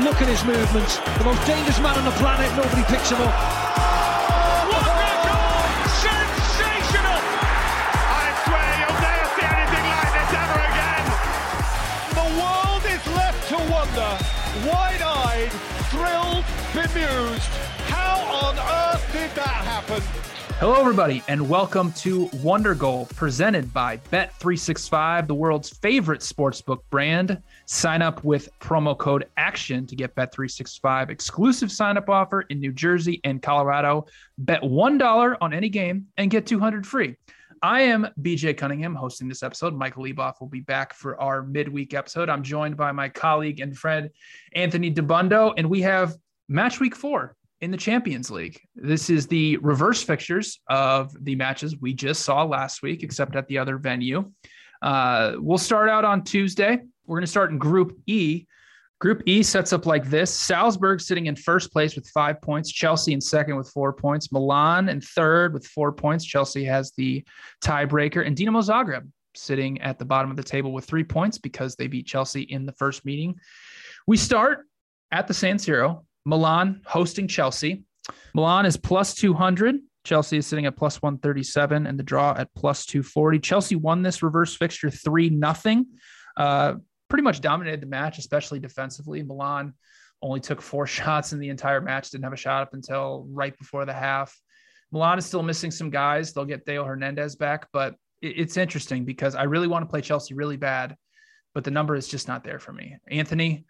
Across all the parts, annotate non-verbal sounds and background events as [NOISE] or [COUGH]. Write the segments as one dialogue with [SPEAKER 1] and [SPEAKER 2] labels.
[SPEAKER 1] Look at his movements. The most dangerous man on the planet. Nobody picks him up.
[SPEAKER 2] What a goal! Sensational! I swear you'll never see anything like this ever again.
[SPEAKER 3] The world is left to wonder, wide-eyed, thrilled, bemused. How on earth did that happen?
[SPEAKER 4] Hello, everybody, and welcome to Wonder Goal, presented by Bet365, the world's favorite sportsbook brand. Sign up with promo code ACTION to get Bet365 exclusive sign up offer in New Jersey and Colorado. Bet $1 on any game and get 200 free. I am BJ Cunningham hosting this episode. Michael Leboff will be back for our midweek episode. I'm joined by my colleague and friend, Anthony Dabbundo, and we have match week four in the Champions League. This is the reverse fixtures of the matches we just saw last week, except at the other venue. Uh, we'll start out on Tuesday. We're going to start in Group E. Group E sets up like this Salzburg sitting in first place with five points, Chelsea in second with four points, Milan in third with four points. Chelsea has the tiebreaker, and Dinamo Zagreb sitting at the bottom of the table with three points because they beat Chelsea in the first meeting. We start at the San Siro Milan hosting Chelsea. Milan is plus 200. Chelsea is sitting at plus 137 and the draw at plus 240. Chelsea won this reverse fixture 3 nothing. Uh, pretty much dominated the match, especially defensively. Milan only took four [LAUGHS] shots in the entire match, didn't have a shot up until right before the half. Milan is still missing some guys. They'll get Theo Hernandez back, but it's interesting because I really want to play Chelsea really bad, but the number is just not there for me. Anthony,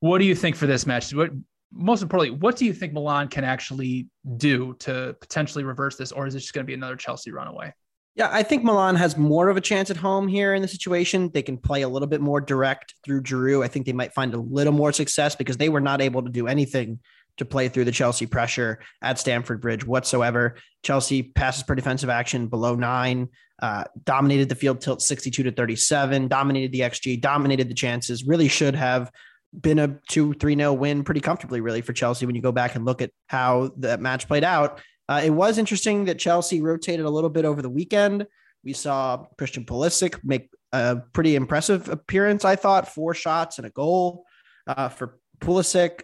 [SPEAKER 4] what do you think for this match? What most importantly, what do you think Milan can actually do to potentially reverse this, or is it just going to be another Chelsea runaway?
[SPEAKER 5] Yeah, I think Milan has more of a chance at home here in the situation. They can play a little bit more direct through Giroud. I think they might find a little more success because they were not able to do anything to play through the Chelsea pressure at Stamford Bridge whatsoever. Chelsea passes per defensive action below nine, uh, dominated the field tilt 62 to 37, dominated the XG, dominated the chances, really should have been a 2 3 0 win pretty comfortably, really, for Chelsea when you go back and look at how that match played out. Uh, it was interesting that Chelsea rotated a little bit over the weekend. We saw Christian Pulisic make a pretty impressive appearance, I thought, four shots and a goal uh, for Pulisic.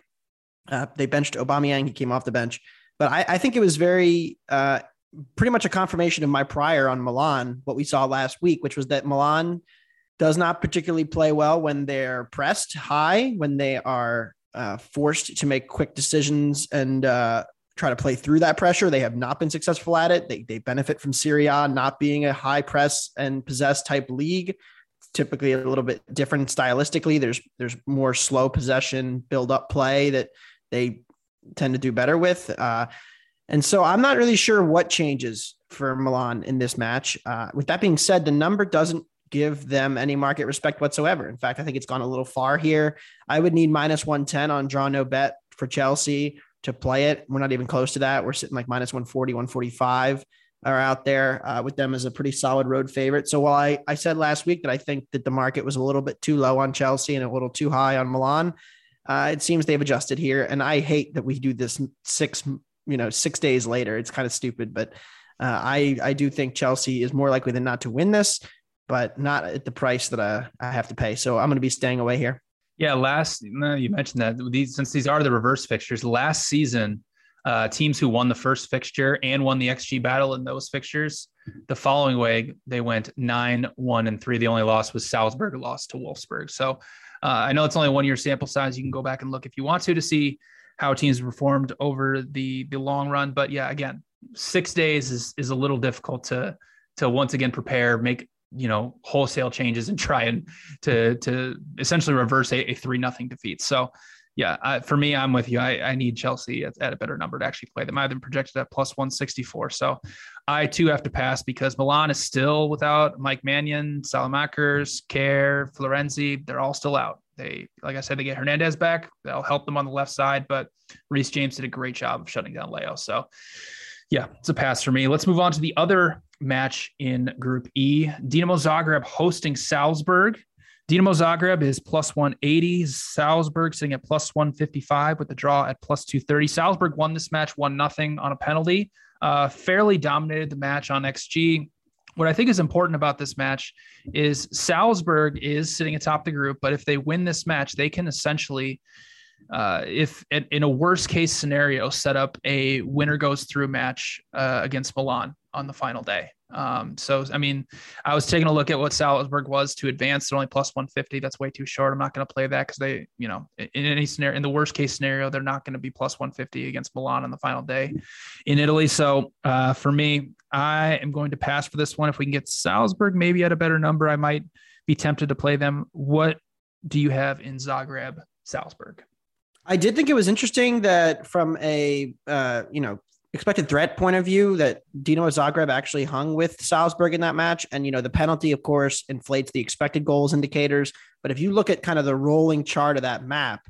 [SPEAKER 5] Uh, they benched Aubameyang; he came off the bench, but I, I think it was very, uh, pretty much a confirmation of my prior on Milan, what we saw last week, which was that Milan does not particularly play well when they're pressed high, when they are uh, forced to make quick decisions and uh, try to play through that pressure. They have not been successful at it. They, they benefit from Serie A not being a high press and possess type league. Typically a little bit different stylistically. There's there's more slow possession, build up play that they tend to do better with. Uh, and so I'm not really sure what changes for Milan in this match. Uh, with that being said, the number doesn't give them any market respect whatsoever. In fact, I think it's gone a little far here. I would need minus 110 on draw no bet for Chelsea to play it. We're not even close to that. We're sitting like minus 140, 145 are out there uh, with them as a pretty solid road favorite. So while I, I said last week that I think that the market was a little bit too low on Chelsea and a little too high on Milan, uh, it seems they've adjusted here. And I hate that we do this six, you know, six days later. It's kind of stupid, but uh, I, I do think Chelsea is more likely than not to win this but not at the price that I, I have to pay. So I'm going to be staying away here.
[SPEAKER 4] Yeah, last no, you mentioned that these since these are the reverse fixtures. Last season, uh, teams who won the first fixture and won the XG battle in those fixtures, the following way they went nine, one, and three. The only loss was Salzburg lost to Wolfsburg. So uh, I know it's only one year sample size. You can go back and look if you want to to see how teams performed over the the long run. But yeah, again, six days is is a little difficult to to once again prepare, make you know wholesale changes and try and to to essentially reverse a, a three nothing defeat. So yeah, I, for me, I'm with you. I, I need Chelsea at, at, a better number to actually play them. I've been projected at plus 164. So I too have to pass because Milan is still without Mike Maignan, Saelemaekers, Kjær, Florenzi. They're all still out. they, like I said, they get Hernandez back. That'll help them on the left side. But Reece James did a great job of shutting down Leão. So, yeah, it's a pass for me. Let's move on to the other match in Group E. Dinamo Zagreb hosting Salzburg. Dinamo Zagreb is plus 180. Salzburg sitting at plus 155 with the draw at plus 230. Salzburg won this match, one nothing on a penalty. Uh, fairly dominated the match on XG. What I think is important about this match is Salzburg is sitting atop the group, but if they win this match, they can essentially, uh, if in a worst case scenario, set up a winner goes through match uh, against Milan on the final day. Um, so, I mean, I was taking a look at what Salzburg was to advance. They're only plus 150. That's way too short. I'm not going to play that because they, you know, in any scenario, in the worst case scenario, they're not going to be plus 150 against Milan on the final day in Italy. So, uh, for me, I am going to pass for this one. If we can get Salzburg maybe at a better number, I might be tempted to play them. What do you have in Zagreb, Salzburg?
[SPEAKER 5] I did think it was interesting that from a uh, you know expected threat point of view that Dino Zagreb actually hung with Salzburg in that match. And, you know, the penalty, of course, inflates the expected goals indicators. But if you look at kind of the rolling chart of that map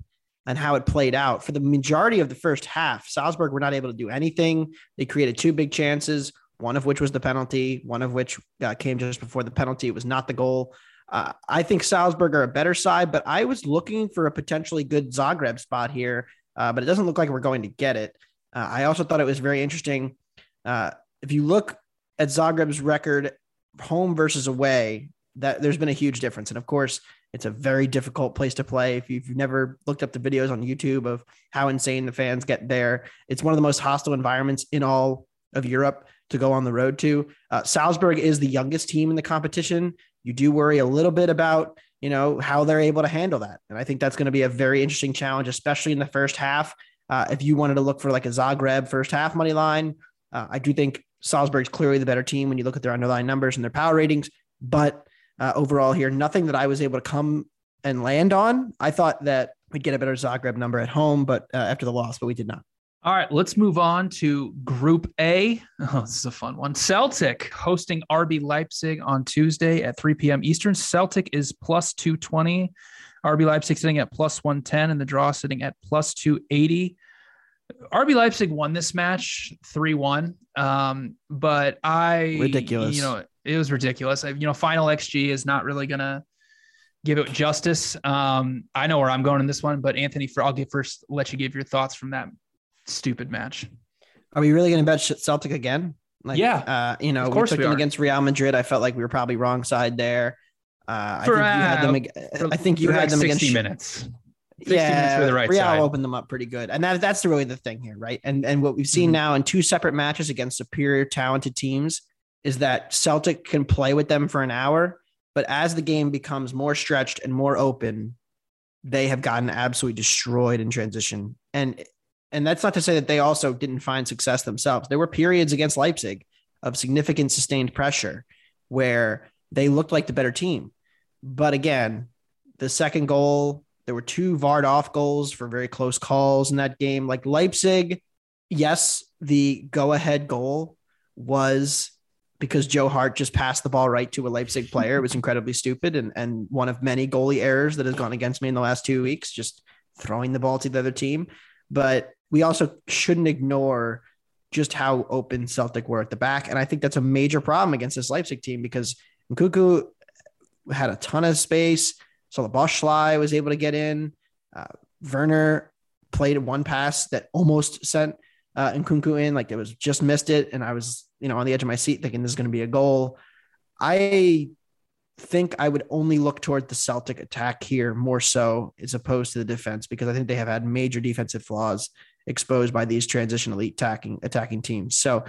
[SPEAKER 5] and how it played out for the majority of the first half, Salzburg were not able to do anything. They created two big chances, one of which was the penalty, one of which uh, came just before the penalty. It was not the goal. Uh, I think Salzburg are a better side, but I was looking for a potentially good Zagreb spot here, uh, but it doesn't look like we're going to get it. Uh, I also thought it was very interesting. Uh, if you look at Zagreb's record, home versus away, that there's been a huge difference. And of course, it's a very difficult place to play. If you've never looked up the videos on YouTube of how insane the fans get there, it's one of the most hostile environments in all of Europe to go on the road to. Uh, Salzburg is the youngest team in the competition. You do worry a little bit about you know how they're able to handle that, and I think that's going to be a very interesting challenge, especially in the first half. Uh, if you wanted to look for like a Zagreb first half money line, uh, I do think Salzburg's clearly the better team when you look at their underlying numbers and their power ratings. But uh, overall, here, nothing that I was able to come and land on. I thought that we'd get a better Zagreb number at home, but uh, after the loss, but we did not.
[SPEAKER 4] All right, let's move on to Group A. [LAUGHS] Oh, this is a fun one. Celtic hosting RB Leipzig on Tuesday at 3 p.m. Eastern. Celtic is plus 220. RB Leipzig sitting at plus 110 and the draw sitting at plus 280. RB Leipzig won this match 3 1. Um, but I,
[SPEAKER 5] ridiculous.
[SPEAKER 4] You know, it was ridiculous. I, you know, final XG is not really going to give it justice. Um, I know where I'm going in this one, but Anthony, for I'll give first, let you give your thoughts from that stupid match.
[SPEAKER 5] Are we really going to bet Celtic again?
[SPEAKER 4] Like, yeah.
[SPEAKER 5] Uh, you know, of course we took we them against Real Madrid. I felt like we were probably wrong side there. Uh,
[SPEAKER 4] for,
[SPEAKER 5] I think you had them.
[SPEAKER 4] Uh,
[SPEAKER 5] I think you had
[SPEAKER 4] like
[SPEAKER 5] them
[SPEAKER 4] 60
[SPEAKER 5] against
[SPEAKER 4] minutes.
[SPEAKER 5] yeah,
[SPEAKER 4] the right
[SPEAKER 5] Real
[SPEAKER 4] side.
[SPEAKER 5] opened them up pretty good, and that, that's really the thing here, right? And and what we've seen
[SPEAKER 4] Mm-hmm.
[SPEAKER 5] now in two separate matches against superior, talented teams is that Celtic can play with them for an hour, but as the game becomes more stretched and more open, they have gotten absolutely destroyed in transition. And and that's not to say that they also didn't find success themselves. There were periods against Leipzig of significant sustained pressure where they looked like the better team. But again, the second goal, there were two VAR'd off goals for very close calls in that game. Like Leipzig, yes, the go ahead goal was because Joe Hart just passed the ball right to a Leipzig player. It was incredibly stupid and, and one of many goalie errors that has gone against me in the last two weeks, just throwing the ball to the other team. But we also shouldn't ignore just how open Celtic were at the back. And I think that's a major problem against this Leipzig team because Nkunku had a ton of space. So the Boschlei was able to get in. Uh, Werner played one pass that almost sent uh, Nkunku in, like it was just missed it. And I was, you know, on the edge of my seat thinking this is going to be a goal. I think I would only look toward the Celtic attack here more so as opposed to the defense because I think they have had major defensive flaws exposed by these transition elite attacking attacking teams. So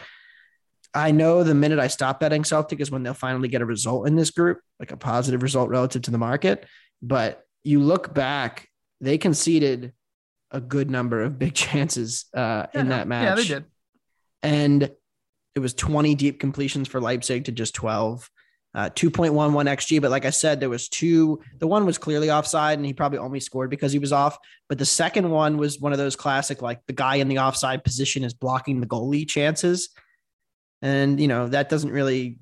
[SPEAKER 5] I know the minute I stop betting Celtic is when they'll finally get a result in this group, like a positive result relative to the market. But you look back, they conceded a good number of big [LAUGHS] chances uh, in that match.
[SPEAKER 4] Yeah, they did.
[SPEAKER 5] And it was 20 deep completions for Leipzig to just 12. Uh, 2.11 xg but like i said there was two the one was clearly offside and he probably only scored because he was off but the second one was one of those classic like the guy in the offside position is blocking the goalie chances and you know that doesn't really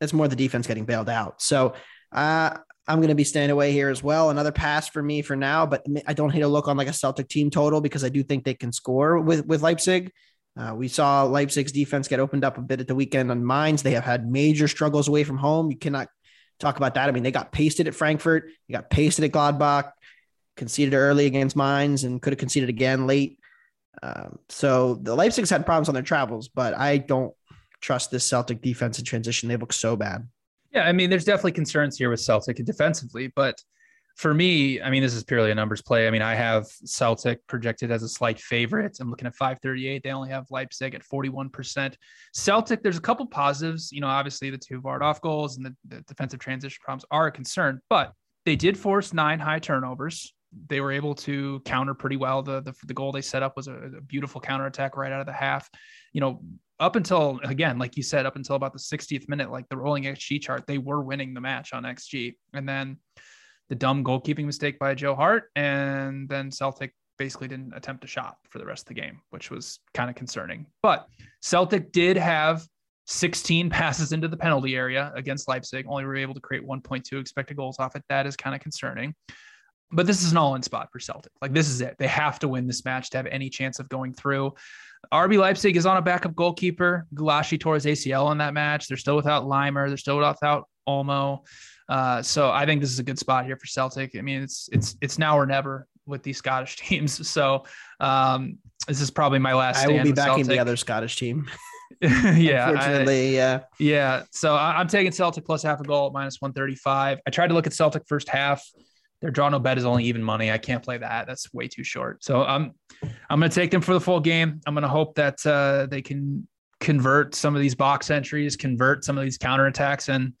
[SPEAKER 5] that's more the defense getting bailed out so uh, I'm going to be staying away here as well. Another pass for me for now, but I don't hate a look on like a Celtic team total because I do think they can score with with Leipzig. Uh, we saw Leipzig's defense get opened up a bit at the weekend on Mainz. They have had major struggles away from home. You cannot talk about that. I mean, they got pasted at Frankfurt, they got pasted at Gladbach, conceded early against Mainz, and could have conceded again late. Um, so the Leipzig's had problems on their travels, but I don't trust this Celtic defense in transition. They look so bad.
[SPEAKER 4] Yeah, I mean, there's definitely concerns here with Celtic defensively, but for me, I mean, this is purely a numbers play. I mean, I have Celtic projected as a slight favorite. I'm looking at 538. They only have Leipzig at 41%. Celtic, there's a couple positives. You know, obviously the two VAR'd off goals and the, the defensive transition problems are a concern, but they did force nine high turnovers. They were able to counter pretty well. The, the, the goal they set up was a, a beautiful counter attack right out of the half. You know, up until again, like you said, up until about the 60th minute, like the rolling XG chart, they were winning the match on XG. And then the dumb goalkeeping mistake by Joe Hart, and then Celtic basically didn't attempt a shot for the rest of the game, which was kind of concerning. But Celtic did have 16 [LAUGHS] passes into the penalty area against Leipzig, only were able to create 1.2 expected goals off it. That is kind of concerning. But this is an all in spot for Celtic. Like, this is it. They have to win this match to have any chance of going through. RB Leipzig is on a backup goalkeeper. Gulácsi tore his ACL in that match. They're still without Laimer. They're still without Olmo. Uh, so I think this is a good spot here for Celtic. I mean, it's it's it's now or never with these Scottish [LAUGHS] teams. So um, this is probably my last.
[SPEAKER 5] I will be backing Celtic. the other Scottish team. [LAUGHS] [LAUGHS]
[SPEAKER 4] yeah,
[SPEAKER 5] unfortunately, yeah,
[SPEAKER 4] yeah. So I, am taking Celtic plus half a goal at minus 135. I tried to look at Celtic first half. Their draw no bet is only even money. I can't play that. That's way too short. So I'm I'm going to take them for the full game. I'm going to hope that uh, they can convert some of these box entries, convert some of these counterattacks, and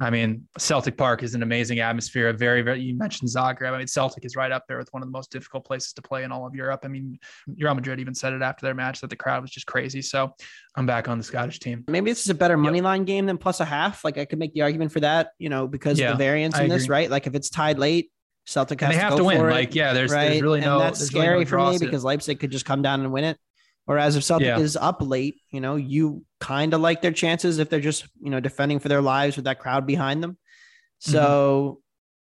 [SPEAKER 4] I mean, Celtic Park is an amazing atmosphere. A very, very, you mentioned Zagreb. I mean, Celtic is right up there with one of the most difficult places to play in all of Europe. I mean, Real Madrid even said it after their match that the crowd was just crazy. So I'm back on the Scottish team.
[SPEAKER 5] Maybe this is a better money yep. line game than plus a half. Like I could make the argument for that, you know, because yeah, of the variance in this, right? Like if it's tied late, Celtic has
[SPEAKER 4] they
[SPEAKER 5] to
[SPEAKER 4] have to win. Like, yeah, there's, right? there's really no.
[SPEAKER 5] And that's scary really no for me because Leipzig could just come down and win it. Whereas if Celtic yeah. is up late, you know, you kind of like their chances if they're just, you know, defending for their lives with that crowd behind them. So,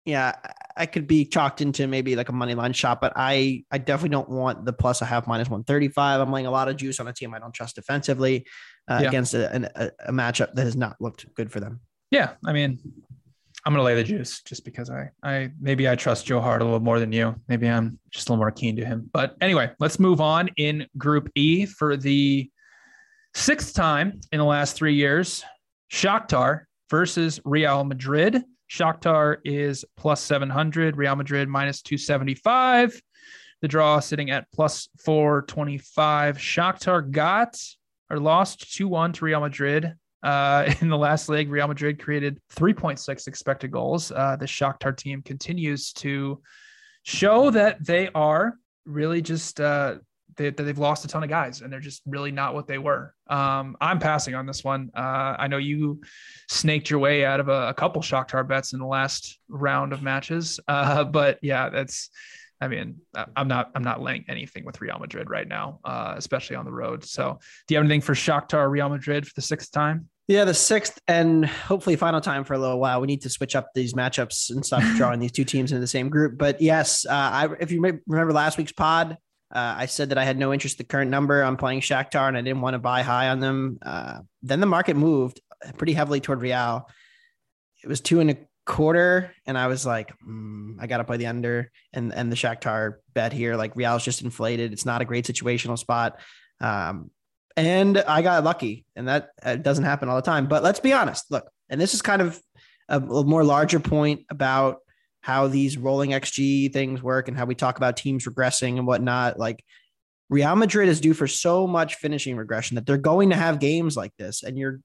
[SPEAKER 5] mm-hmm. yeah, I could be chalked into maybe like a money line shot, but I I definitely don't want the plus a half minus 135. I'm laying a lot of juice on a team I don't trust defensively uh, yeah. against a, a, a matchup that has not looked good for them.
[SPEAKER 4] Yeah, I mean, I'm gonna lay the juice just because I I maybe I trust Joe Hart a little more than you. Maybe I'm just a little more keen to him. But anyway, let's move on in Group E for the sixth time in the last three years. Shakhtar versus Real Madrid. Shakhtar is plus 700, Real Madrid minus 275. The draw sitting at plus 425. Shakhtar got or lost 2 1 to Real Madrid. Uh, [LAUGHS] in the last leg, Real Madrid created 3.6 expected goals. Uh, the Shakhtar team continues to show that they are really just uh, they, they've lost a ton of guys and they're just really not what they were. Um, I'm passing on this one. Uh, I know you snaked your way out of a, a, couple Shakhtar bets in the last round of matches, [LAUGHS] uh, but yeah, that's. I mean, I'm not I'm not laying anything with Real Madrid right now, uh, especially on the road. So, do you have anything for Shakhtar Real Madrid for the sixth time?
[SPEAKER 5] Yeah, the sixth and hopefully final time for a little while. We need to switch up these matchups and stop [LAUGHS] drawing these two teams into the same group. But yes, uh, I, if you remember last week's pod, uh, I said that I had no interest in the current number. I'm playing Shakhtar and I didn't want to buy high on them. Uh, then the market moved pretty heavily toward Real. It was two and a quarter, and I was like, mm, I got to play the under and and the Shakhtar bet here. Like Real's just inflated. It's not a great situational spot. Um, and I got lucky, and that uh, doesn't happen all the time. But let's be honest. Look, and this is kind of a, a more larger point about how these rolling XG things work and how we talk about teams regressing and whatnot. Like Real Madrid is due for so much finishing regression that they're going to have games like this. And you're,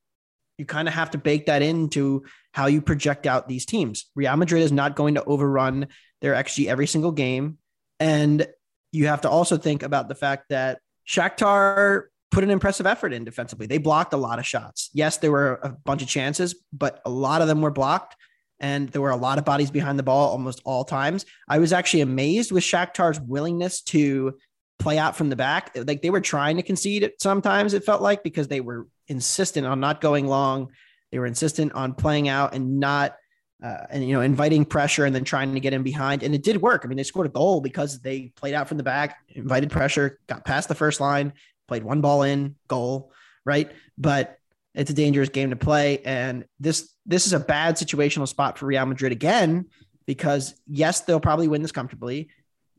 [SPEAKER 5] you kind of have to bake that into how you project out these teams. Real Madrid is not going to overrun their XG every single game. And you have to also think about the fact that Shakhtar put an impressive effort in defensively. They blocked a lot of shots. Yes, there were a bunch of chances, but a lot of them were blocked and there were a lot of bodies behind the ball almost all times. I was actually amazed with Shakhtar's willingness to play out from the back. Like they were trying to concede it sometimes, it felt like, because they were insistent on not going long. They were insistent on playing out and not uh, and you know inviting pressure and then trying to get in behind and it did work i mean they scored a goal because they played out from the back invited pressure got past the first line played one ball in goal right? But it's a dangerous game to play. And this this is a bad situational spot for real madrid again because yes they'll probably win this comfortably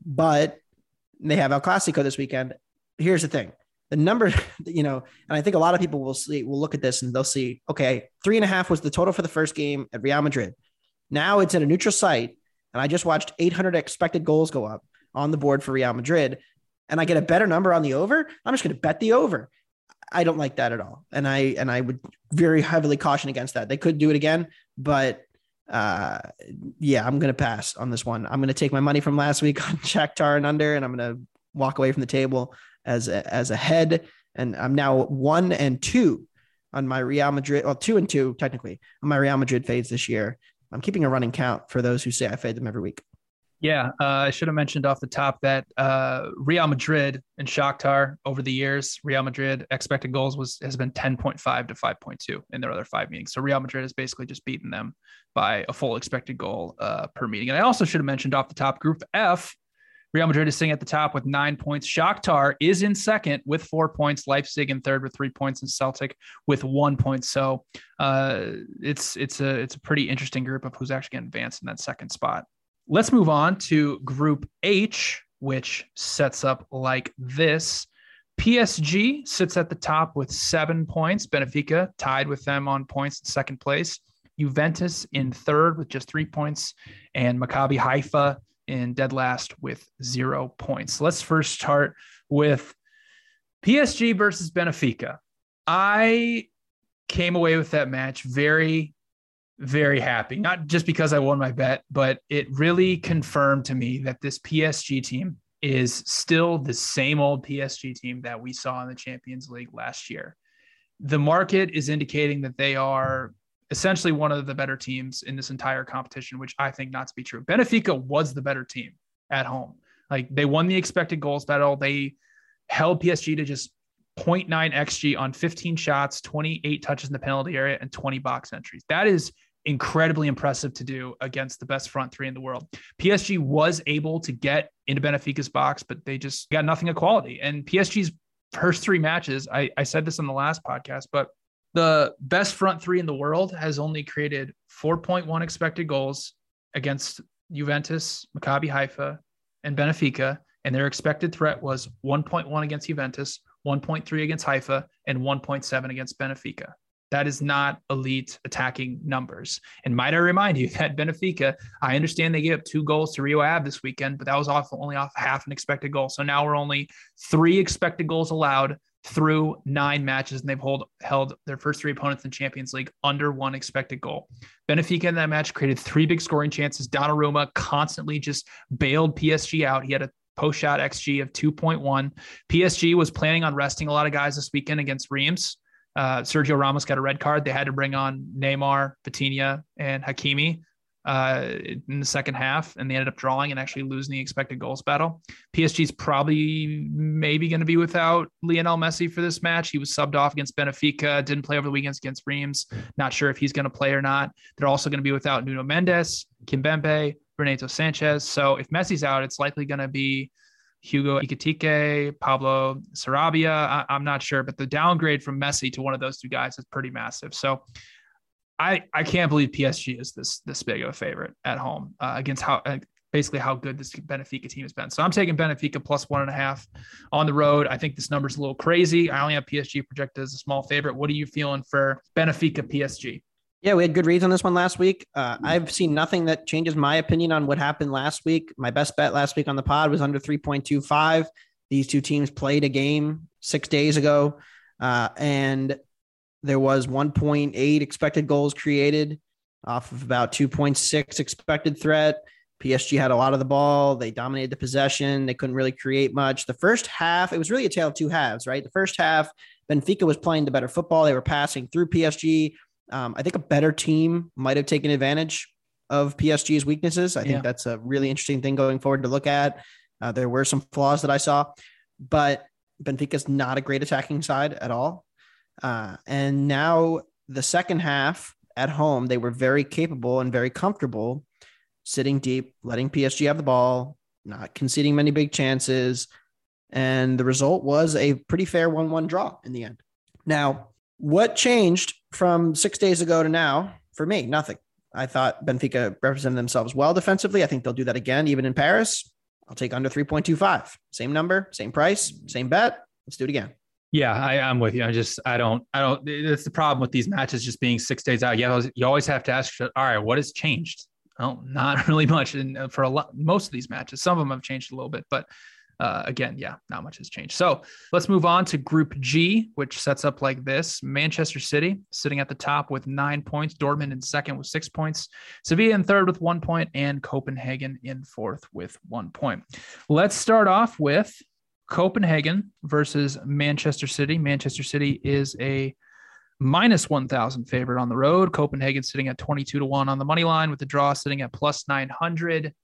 [SPEAKER 5] but they have el clasico this weekend. Here's the thing. The number, [LAUGHS] you know, and I think a lot of people will see, will look at this and they'll see, okay, three and a half was the total for the first game at Real Madrid. Now it's at a neutral site, and I just watched 800 expected goals go up on the board for Real Madrid, and I get a better number on the over. I'm just going to bet the over. I don't like that at all, and I and I would very heavily caution against that. They could do it again, but uh, yeah, I'm going to pass on this one. I'm going to take my money from last week [LAUGHS] on Shakhtar and under, and I'm going to walk away from the table as a, as a head, and I'm now one and two on my Real Madrid. Well, two and two technically on my Real Madrid fades this year. I'm keeping a running count for those who say I fade them every week.
[SPEAKER 4] Yeah, uh, I should have mentioned off the top that uh, Real Madrid and Shakhtar over the years, Real Madrid expected goals was has been 10.5 to 5.2 in their other five meetings. So Real Madrid has basically just beaten them by a full expected goal uh, per meeting. And I also should have mentioned off the top, Group F, Real Madrid is sitting at the top with nine points. Shakhtar is in second with four points. Leipzig in third with three points, and Celtic with one point. So uh, it's it's a it's a pretty interesting group of who's actually going to advance in that second spot. Let's move on to Group H, which sets up like this. PSG sits at the top with seven points. Benfica tied with them on points in second place. Juventus in third with just three points, and Maccabi Haifa in dead last with zero points. Let's first start with PSG versus Benfica. I came away with that match very, very happy. Not just because I won my bet, but it really confirmed to me that this PSG team is still the same old PSG team that we saw in the Champions League last year. The market is indicating that they are essentially one of the better teams in this entire competition, which I think not to be true. Benfica was the better team at home. Like they won the expected goals battle. They held PSG to just 0.9 XG on 15 shots, 28 touches in the penalty area, and 20 box entries. That is incredibly impressive to do against the best front three in the world. PSG was able to get into Benfica's box, but they just got nothing of quality. And PSG's first three matches, I, I said this in the last podcast, but the best front three in the world has only created 4.1 expected goals against Juventus, Maccabi Haifa, and Benfica. And their expected threat was 1.1 against Juventus, 1.3 against Haifa, and 1.7 against Benfica. That is not elite attacking numbers. And might I remind you [LAUGHS] that Benfica, I understand they gave up two goals to Rio Ave this weekend, but that was off only off half an expected goal. So now we're only three expected goals allowed through nine matches, and they've hold, held their first three opponents in Champions League under one expected goal. Benfica in that match created three big scoring chances. Donnarumma constantly just bailed PSG out. He had a post shot XG of 2.1. PSG was planning on resting a lot of guys this weekend against Reims. Uh, Sergio Ramos got a red card. They had to bring on Neymar, Vitinha, and Hakimi uh, in the second half, and they ended up drawing and actually losing the expected goals battle. PSG's probably maybe going to be without Lionel Messi for this match. He was subbed off against Benfica, didn't play over the weekends against Reims. Not sure if he's going to play or not. They're also going to be without Nuno Mendes, Kimpembe, Renato Sanches. So if Messi's out, it's likely going to be Hugo Ekitike, Pablo Sarabia. I, am not sure, but the downgrade from Messi to one of those two guys is pretty massive. So I I can't believe PSG is this this big of a favorite at home uh, against how uh, basically how good this Benfica team has been. So I'm taking Benfica plus one and a half on the road. I think this number's a little crazy. I only have PSG projected as a small favorite. What are you feeling for Benfica PSG?
[SPEAKER 5] Yeah, we had good reads on this one last week. Uh, I've seen nothing that changes my opinion on what happened last week. My best bet last week on the pod was under 3.25. These two teams played a game six days ago. Uh, and there was 1.8 expected goals created off of about 2.6 expected threat. PSG had a lot of the ball. They dominated the possession. They couldn't really create much. The first half, it was really a tale of two halves, right? The first half, Benfica was playing the better football. They were passing through PSG. Um, I think a better team might have taken advantage of PSG's weaknesses. I think yeah. that's a really interesting thing going forward to look at. Uh, there were some flaws that I saw, but Benfica's not a great attacking side at all. Uh, and now the second half, at home, they were very capable and very comfortable sitting deep, letting PSG have the ball, not conceding many big chances. And the result was a pretty fair 1 1 draw in the end. Now, what changed from six days ago to now? For me, nothing. I thought Benfica represented themselves well defensively. I think they'll do that again, even in Paris. I'll take under 3.25. Same number, same price, same bet. Let's do it again.
[SPEAKER 4] Yeah, I, am with you. I just, I don't, I don't, it's the problem with these matches just being six days out. Yeah, you always have to ask, all right, what has changed? Oh, not [LAUGHS] really much. And for a lot, most of these matches, some of them have changed a little bit, but uh, again, yeah, not much has changed. So let's move on to Group G, which sets up like this Manchester City sitting at the top with nine points, Dortmund in second with six points, Sevilla in third with one point, and Copenhagen in fourth with one point. Let's start off with Copenhagen versus Manchester City. Manchester City is a minus 1,000 favorite on the road. Copenhagen sitting at 22 to 1 on the money line with the draw sitting at plus 900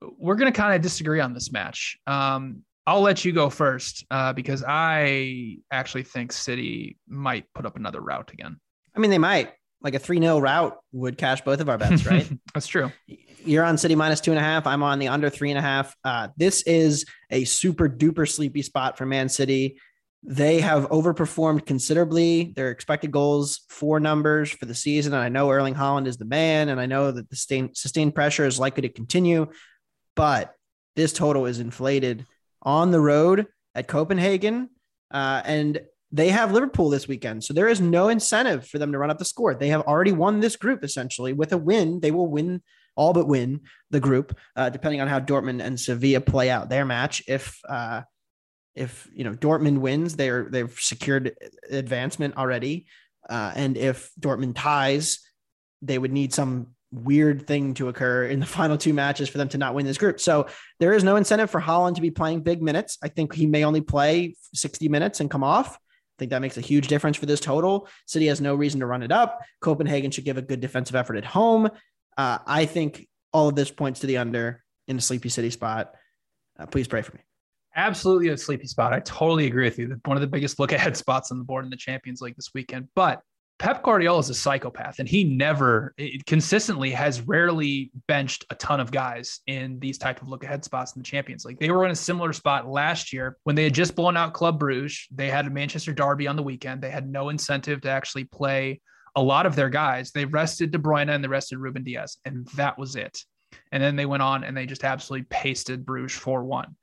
[SPEAKER 4] we're going to kind of disagree on this match. Um, I'll let you go first uh, because I actually think City might put up another route again.
[SPEAKER 5] I mean, they might. Like a 3 0 route would cash both of our bets, [LAUGHS] right?
[SPEAKER 4] That's true.
[SPEAKER 5] You're on City minus two and a half. I'm on the under three and a half. Uh, this is a super duper sleepy spot for Man City. They have overperformed considerably. Their expected goals, four numbers for the season. And I know Erling Haaland is the man, and I know that the sustained, sustained pressure is likely to continue but this total is inflated on the road at Copenhagen. Uh, and they have Liverpool this weekend. So there is no incentive for them to run up the score. They have already won this group essentially. With a win, they will win all but win the group, uh, depending on how Dortmund and Sevilla play out their match. If uh, if you know Dortmund wins, they're they've secured advancement already, uh, and if Dortmund ties, they would need some weird thing to occur in the [LAUGHS] final two matches for them to not win this group. So there is no incentive for Haaland to be playing big minutes. I think he may only play 60 minutes and come off. I think that makes a huge difference for this total. City has no reason to run it up. Copenhagen should give a good defensive effort at home. Uh, I think all of this points to the under in a sleepy city spot. Uh, please pray for me.
[SPEAKER 4] Absolutely a sleepy spot. I totally agree with you. One of the biggest look ahead [LAUGHS] spots on the board in the Champions League this weekend. But Pep Guardiola is a psychopath, and he never consistently has rarely benched a ton of guys in these type of look ahead spots in the Champions League. They were in a similar spot last year when they had just blown out Club Bruges. They had a Manchester Derby on the weekend. They had no incentive to actually play a lot of their guys. They rested De Bruyne and they rested Rúben Dias, and that was it. And then they went on and they just absolutely pasted Bruges 4 1.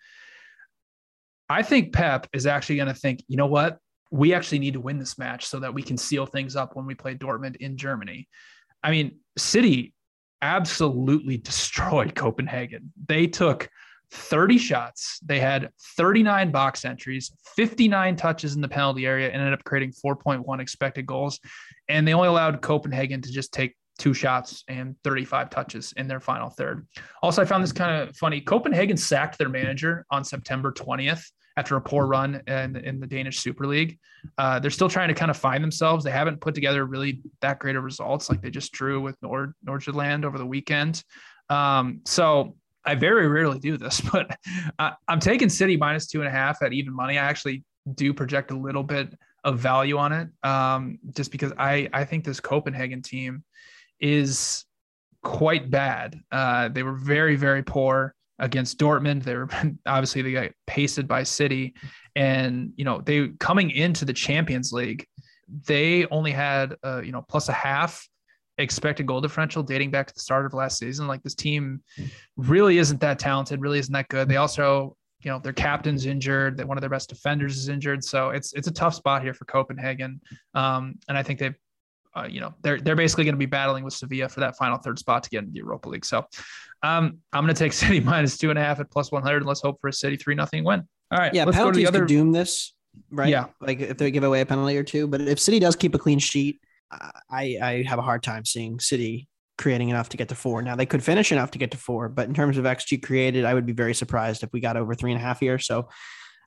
[SPEAKER 4] I think Pep is actually going to think, you know what? We actually need to win this match so that we can seal things up when we play Dortmund in Germany. I mean, City absolutely destroyed [LAUGHS] Copenhagen. They took 30 shots. They had 39 box entries, 59 touches in the penalty area, and ended up creating 4.1 expected goals. And they only allowed Copenhagen to just take two shots and 35 touches in their final third. Also, I found this kind of funny. Copenhagen sacked their manager on September 20th after a poor run in, in the Danish Super League. Uh, they're still trying to kind of find themselves. They haven't put together really that great of results like they just drew with Nord Nordsjælland over the weekend. Um, so I very rarely do this, [LAUGHS] but I'm taking City minus two and a half at even money. I actually do project a little bit of value on it, um, just because I I think this Copenhagen team is quite bad. Uh, they were very very poor against Dortmund. They were [LAUGHS] obviously they got pasted by City, and you know they coming into the Champions League, they only had uh, you know plus a half expected goal differential dating back to the start of last season. Like this team really isn't that talented, really isn't that good. They also you know their captain's injured that one of their best defenders is injured so it's it's a tough spot here for copenhagen um, and i think they've uh, you know they're they're basically going to be battling with Sevilla for that final third spot to get into the Europa League. So um, I'm going to take [LAUGHS] City minus two and a half at plus 100. And let's hope for a City three nothing win. All right.
[SPEAKER 5] Yeah, penalties other... could doom this, right? Yeah, like if they give away a penalty or two. But if City does keep a clean sheet, I I have a hard time seeing City creating enough to get to four. Now they could finish enough to get to four, but in terms of XG created, I would be very surprised if we got over three and a half here. So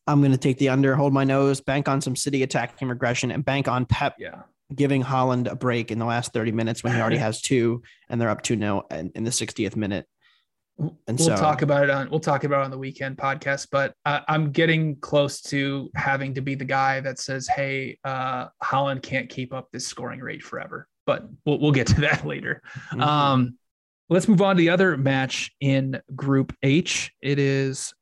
[SPEAKER 5] I'm going to take the under, hold my nose, bank on some City attacking regression, and bank on Pep
[SPEAKER 4] yeah
[SPEAKER 5] giving Haaland a break in the last 30 minutes when he already [CLEARS THROAT] has two and they're up 2 0 in the 60th minute.
[SPEAKER 4] And we'll so, talk about it on we'll talk about it on the weekend podcast, but uh, I'm getting close to having to be the guy that says, "Hey, uh, Haaland can't keep up this scoring rate forever." but we'll we'll get to [LAUGHS] that later. Mm-hmm. Um, let's move on to the other match in Group H. It is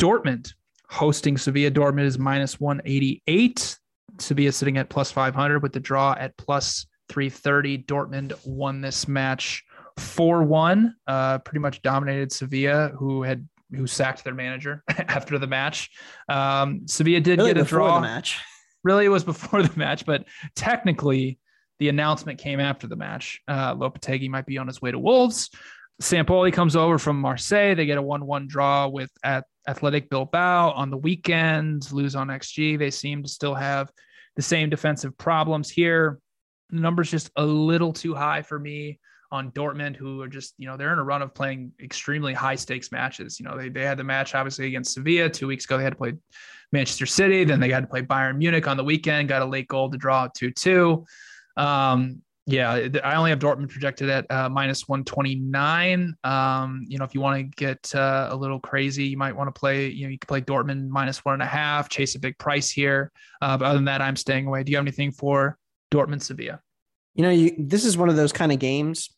[SPEAKER 4] Dortmund hosting Sevilla. Dortmund is minus 188. Sevilla sitting at plus 500 with the draw at plus 330. Dortmund won this match 4 1, uh, pretty much dominated Sevilla, who had who sacked their manager [LAUGHS] after the match. Um, Sevilla did
[SPEAKER 5] really
[SPEAKER 4] get a draw.
[SPEAKER 5] match.
[SPEAKER 4] Really, it was before [LAUGHS] the match, but technically, the announcement came after the match. Uh, Lopetegui might be on his way to Wolves. Sampaoli comes over from Marseille. They get a 1 1 draw with at Athletic Bilbao on the weekend, lose on XG. They seem to still have the same defensive problems here. The number's just a little too high for me on Dortmund, who are just, you know, they're in a run of playing extremely high stakes matches. You know, they, they had the match obviously against Sevilla two weeks ago. They had to play Manchester City. Then they had to play Bayern Munich on the weekend, got a late goal to draw 2 2. Um, yeah, I only have Dortmund projected at uh, minus 129. Um, you know, if you want to get uh, a little crazy, you might want to play, you know, you could play Dortmund minus one and a half, chase a big price here. Uh, but other than that, I'm staying away. Do you have anything for Dortmund Sevilla?
[SPEAKER 5] You know, you, this is one of those kind of games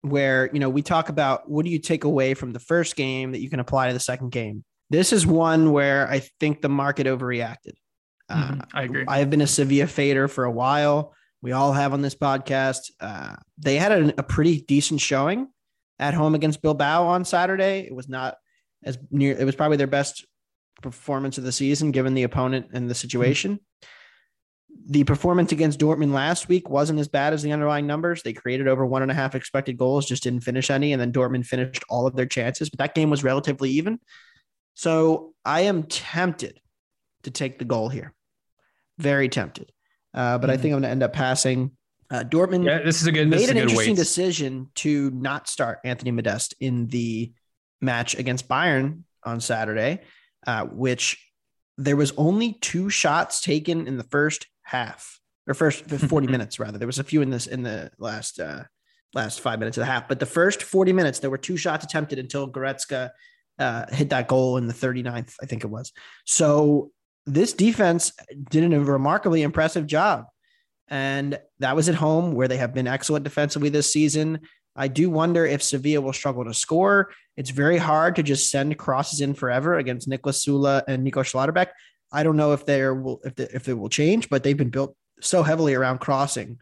[SPEAKER 5] where, you know, we talk about what do you take away from the first game that you can apply to the second game. This is one where I think the market overreacted.
[SPEAKER 4] Mm-hmm. I agree.
[SPEAKER 5] I have been a Sevilla fader for a while we all have on this podcast. Uh, they had a, a, pretty decent showing at home against Bilbao on Saturday. It was not as near, it was probably their best performance of the season given the opponent and the situation. Mm-hmm. The performance against Dortmund last week wasn't as bad as the underlying numbers. They created over one and a half expected goals, just didn't finish any. And then Dortmund finished all of their chances, but that game was relatively even. So I am tempted to take the goal here. Very tempted. Uh, but mm-hmm. I think I'm going to end up passing. Uh, Dortmund
[SPEAKER 4] yeah, this is a good,
[SPEAKER 5] made
[SPEAKER 4] an
[SPEAKER 5] interesting
[SPEAKER 4] weight.
[SPEAKER 5] decision to not start Anthony Modeste in the match against Bayern on Saturday, uh, which there was only two shots taken in the first half or first [LAUGHS] 40 minutes rather. There was a few in this in the last uh, last five minutes of the half, but the first 40 minutes there were two shots attempted until Goretzka uh, hit that goal in the 39th, I think it was. So this defense did a remarkably impressive job. And that was at home where they have been excellent defensively this season. I do wonder if Sevilla will struggle to score. It's very hard to just send crosses in forever against Niklas Süle and Nico Schlotterbeck. I don't know if they will if they, if it will change, but they've been built so heavily around crossing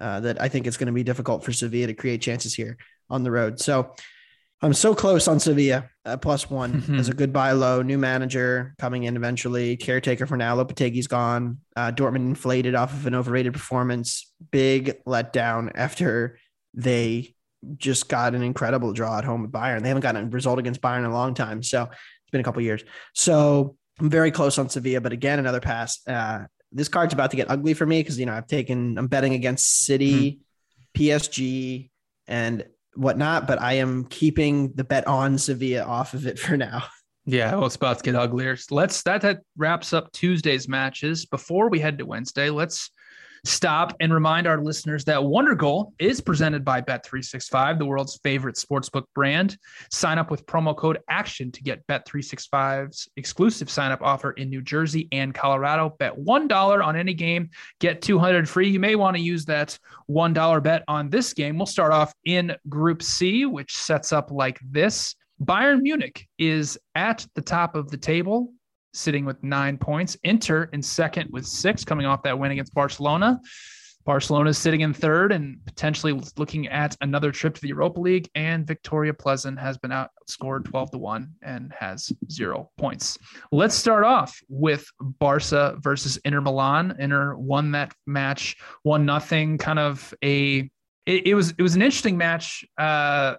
[SPEAKER 5] uh, that I think it's going to be difficult for Sevilla to create chances here on the road. So I'm so close on Sevilla at plus one mm-hmm. as a good buy low. New manager coming in eventually. Caretaker for now. Lopetegui's gone. Uh, Dortmund inflated off of an overrated performance. Big letdown after they just got an incredible draw at home with Bayern. They haven't gotten a result against Bayern in a long time. So it's been a couple years. So I'm very close on Sevilla, but again, another pass. Uh, this card's about to get ugly for me because you know I've taken I'm betting against City, mm-hmm. PSG, and whatnot, but I am keeping the bet on Sevilla off of it for now. [LAUGHS]
[SPEAKER 4] Yeah, well, to get uglier. Let's that that wraps up Tuesday's matches. Before we head to Wednesday, let's stop and remind our listeners that Wonder Goal is presented by Bet365, the world's favorite sportsbook brand. Sign up with promo code ACTION to get Bet365's exclusive sign up offer in New Jersey and Colorado. Bet $1 on any game, get 200 free. You may want to use that $1 bet on this game. We'll start off in Group C, which sets up like this. Bayern Munich is at the top of the table sitting with nine points. Inter in second with six, coming off that win against Barcelona. Barcelona is sitting in third and potentially looking at another trip to the Europa League. And Viktoria Plzeň has been outscored 12 to 1 and has zero points. Let's start off with Barca versus Inter Milan. Inter won that match, one nothing, kind of a it, it, was it was an interesting match. Uh,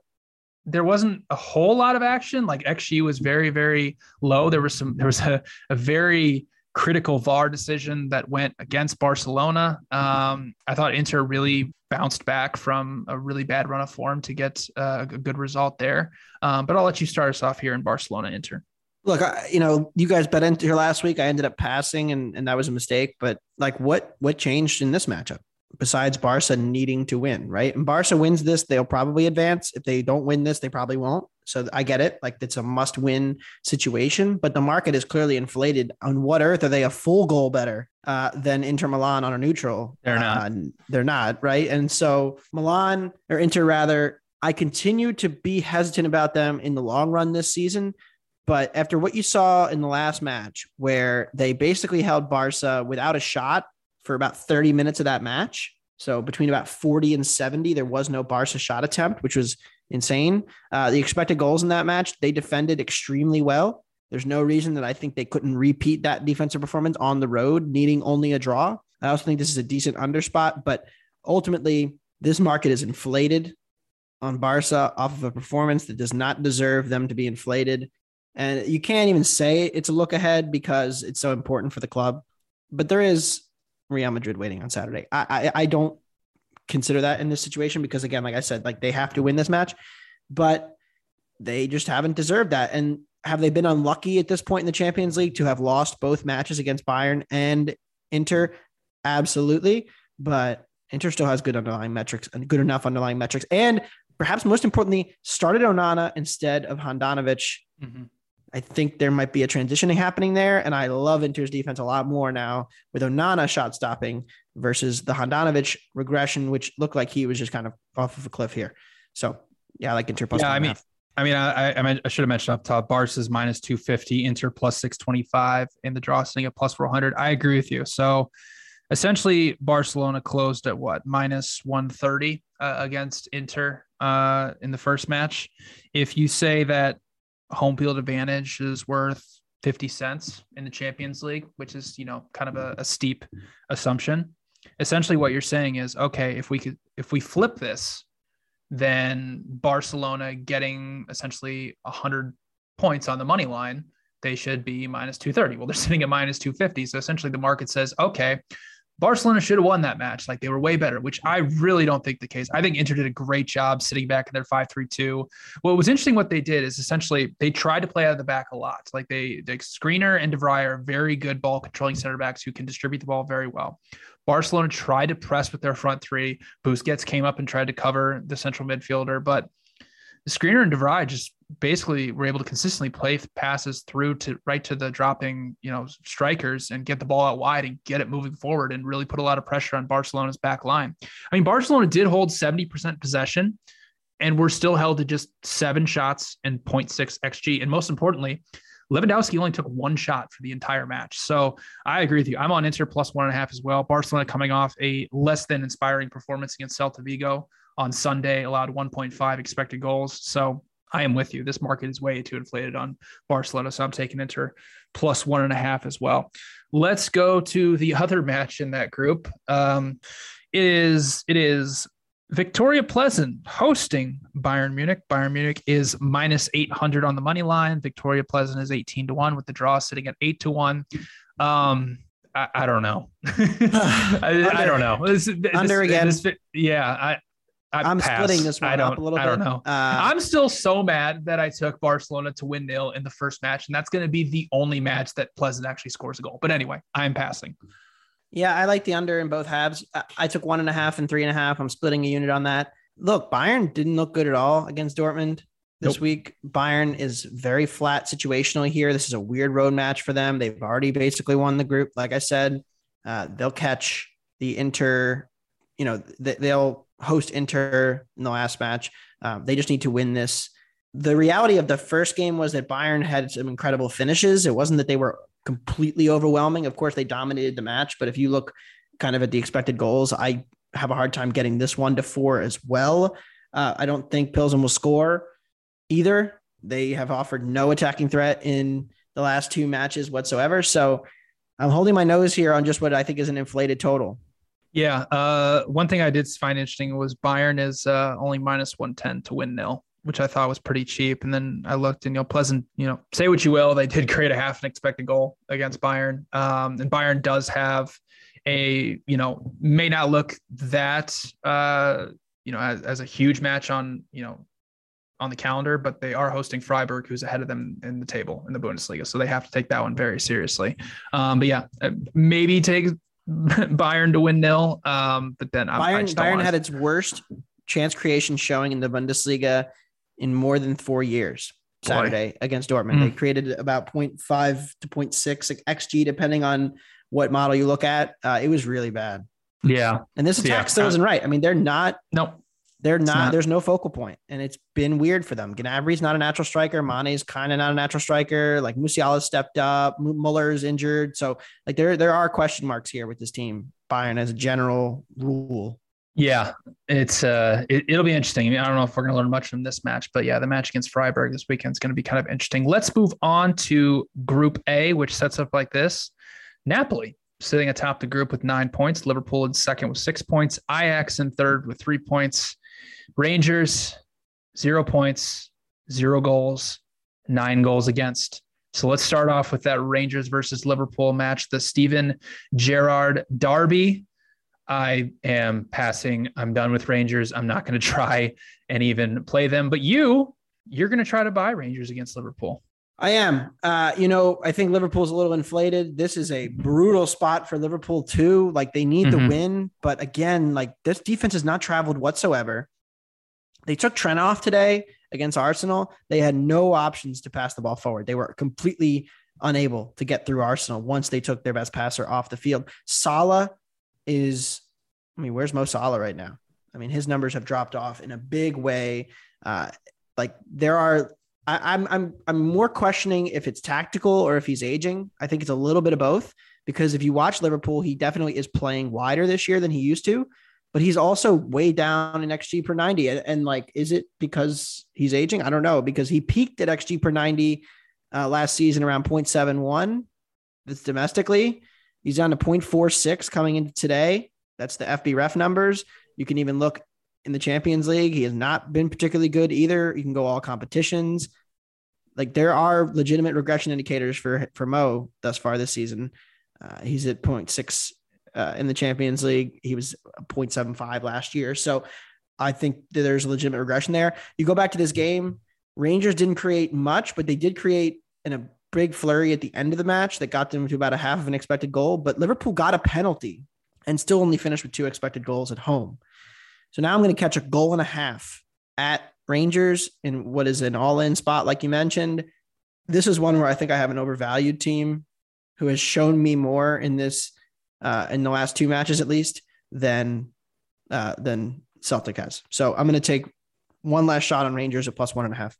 [SPEAKER 4] there wasn't a whole lot of action. Like XG was very, very low. There was some, there was a, a very critical VAR decision that went against Barcelona. Um, I thought Inter really bounced back from a really bad run of form to get uh, a good result there. Um, but I'll let you start us off here in Barcelona Inter.
[SPEAKER 5] Look, I, you know, you guys bet Inter last week. I ended up passing, and, and that was a mistake. But like, what what changed in this matchup? Besides Barca needing to win, right? And Barca wins this, they'll probably advance. If they don't win this, they probably won't. So I get it. Like it's a must win situation, but the market is clearly inflated. On what earth are they a full goal better uh, than Inter Milan on a neutral?
[SPEAKER 4] They're not.
[SPEAKER 5] Uh, they're not. Right. And so Milan or Inter rather, I continue to be hesitant about them in the long run this season. But after what you saw in the last match, where they basically held Barca without a shot for about 30 minutes of that match. So between about 40 and 70, there was no Barca shot attempt, which was insane. Uh, the expected goals in that match, they defended extremely well. There's no reason that I think they couldn't repeat that defensive performance on the road, needing only a draw. I also think this is a decent underspot, but ultimately, this market is inflated on Barca off of a performance that does not deserve them to be inflated. And you can't even say it's a look ahead because it's so important for the club. But there is Real Madrid waiting on Saturday. I, I, I don't consider that in this situation because again, like I said, like they have to win this match, but they just haven't deserved that. And have they been unlucky at this point in the Champions League to have lost both matches against Bayern and Inter? Absolutely. But Inter still has good underlying metrics and good enough underlying metrics. And perhaps most importantly, started Onana instead of Handanovic. Mm-hmm. I think there might be a transitioning happening there. And I love Inter's defense a lot more now with Onana shot stopping versus the Handanovic regression, which looked like he was just kind of off of a cliff here. So yeah, I like Inter plus.
[SPEAKER 4] Yeah, I mean, I mean, I, I, I, should have mentioned up top, Barca's minus 250, Inter plus 625, and the draw sitting at plus 400. I agree with you. So essentially, Barcelona closed at what? Minus 130 uh, against Inter uh, in the first match. If you say that home field advantage is worth 50 cents in the Champions League, which is, you know, kind of a, a steep assumption. Essentially what you're saying is, okay, if we could if we flip this, then Barcelona getting essentially 100 points on the money line, they should be minus 230. Well, they're [LAUGHS] sitting at minus 250. So essentially the market says, okay, Barcelona should have won that match. Like they were way better, which I really don't think the case. I think Inter did a great job sitting back in their 5 3 2. What was interesting, what they did is essentially they tried to play out of the back a lot. Like they, the Skriniar and De are very good ball controlling center backs who can distribute the ball very well. Barcelona tried to press with their front three. Busquets came up and tried to cover the central midfielder, but the Skriniar and De just basically we were able to consistently play passes through to right to the dropping, you know, strikers and get the ball out wide and get it moving forward and really put a lot of pressure on Barcelona's back line. I mean, Barcelona did hold 70% possession and we're still held to just seven shots and 0.6 XG. And most importantly, Lewandowski only took one shot for the entire match. So I agree with you. I'm on Inter plus one and a half as well. Barcelona coming off a less than inspiring performance against Celta Vigo on Sunday, allowed 1.5 expected goals. So I am with you. This market is way too inflated on Barcelona. So I'm taking Inter plus one and a half as well. Let's go to the other match in that group. Um, it is it is Viktoria Plzeň hosting Bayern Munich. Bayern Munich is minus 800 on the money line. Victoria Plzeň is 18 to 1 with the draw sitting at 8 to 1. Um, I, I don't know. [LAUGHS] I, I, don't know. This, this,
[SPEAKER 5] under again.
[SPEAKER 4] This, yeah, I, I
[SPEAKER 5] am splitting this one
[SPEAKER 4] I
[SPEAKER 5] up a little
[SPEAKER 4] I
[SPEAKER 5] bit.
[SPEAKER 4] don't know. Uh, I'm still so mad that I took Barcelona to win nil in the first match, and that's going to be the only match that Plzeň actually scores a goal. But anyway, I'm passing.
[SPEAKER 5] Yeah, I like the under in both halves. I took one and a half and three and a half. I'm splitting a unit on that. Look, Bayern didn't look good at all against Dortmund this nope. week. Bayern is very flat situationally here. This is a weird road match for them. They've already basically won the group. Like I said, uh, they'll catch the Inter. You know, they'll host Inter in the last match. Um, they just need to win this. The reality of the first game was that Bayern had some incredible finishes. It wasn't that they were completely overwhelming. Of course, they dominated the match, but if you look kind of at the expected goals, I have a hard time getting this one to four as well. Uh, I don't think Pilsen will score either. They have offered no attacking threat in the last two matches whatsoever. So I'm holding my nose here on just what I think is an inflated total.
[SPEAKER 4] Yeah. Uh, one thing I did find interesting was Bayern is uh, only minus 110 to win nil, which I thought was pretty cheap. And then I looked and, you know, Plzeň, you know, say what you will, they did create a half an expected goal against Bayern. Um, and Bayern does have a, you know, may not look that, uh, you know, as, as a huge match on, you know, on the calendar, but they are hosting Freiburg, who's ahead of them in the table in the Bundesliga. So they have to take that one very seriously. Um, but yeah, uh, maybe take [LAUGHS] Bayern to win nil. Um, but then
[SPEAKER 5] Bayern, I Bayern had its worst chance creation showing in the Bundesliga in more than four years. Saturday Boy. against Dortmund, mm. they created about 0.5 to 0.6 xG, depending on what model you look at. Uh, it was really bad.
[SPEAKER 4] Yeah,
[SPEAKER 5] and this attack yeah. still isn't right. I mean, they're not.
[SPEAKER 4] Nope.
[SPEAKER 5] They're not, not, There's no focal point, and it's been weird for them. Gnabry's not a natural striker. Mane's kind of not a natural striker. Like Musiala stepped up. Muller's injured, so like there there are question marks here with this team. Bayern as a general rule.
[SPEAKER 4] Yeah, it's uh, it, will be interesting. I, mean, I don't know if we're going to learn much from this match, but yeah, the match against Freiburg this weekend is going to be kind of interesting. Let's move on to Group A, which sets up like this: Napoli sitting atop the group with nine points, Liverpool in second with six points, Ajax in third with three points, Rangers, zero points, zero goals, nine goals against. So let's start off with that Rangers versus Liverpool match, the Steven Gerrard Derby. I am passing. I'm done with Rangers. I'm not going [LAUGHS] to try and even play them. But you, you're going to try to buy Rangers against Liverpool.
[SPEAKER 5] I am. Uh, you know, I think Liverpool's a little inflated. This is a brutal spot for Liverpool too. Like they need mm-hmm. the win, but again, like this defense has not traveled whatsoever. They took Trent off today against Arsenal. They had no options to pass the ball forward. They were completely unable to get through Arsenal once they took their best passer off the field. Salah is, I mean, where's Mo Salah right now? I mean, his numbers have dropped off in a big way. Uh, like there are, I, I'm I'm I'm more questioning if it's tactical or if he's aging. I think it's a little bit of both because if you watch Liverpool, he definitely is playing wider this year than he used to but he's also way down in XG per 90. And, and, like, is it because he's aging? I don't know because he peaked at XG per 90 uh, last season around 0.71. That's domestically. He's down to 0.46 coming into today. That's the FBref numbers. You can even look in the Champions League. He has not been particularly good either. You can go all competitions. Like there are legitimate regression indicators for for Mo thus far this season. Uh, he's at 0.6 uh, in the Champions League. He was 0.75 last year. So I think there's a legitimate regression there. You go back to this game, Rangers didn't create much, but they did create in a big flurry at the end of the match that got them to about a half of an expected goal. But Liverpool got a penalty and still only finished with two expected goals at home. So now I'm going to catch a goal and a half at Rangers in what is an all in spot, like you mentioned. This is one where I think I have an overvalued team who has shown me more in this uh, in the last two matches at least than uh, than Celtic has. So I'm going to take one last shot on Rangers at plus one and a half.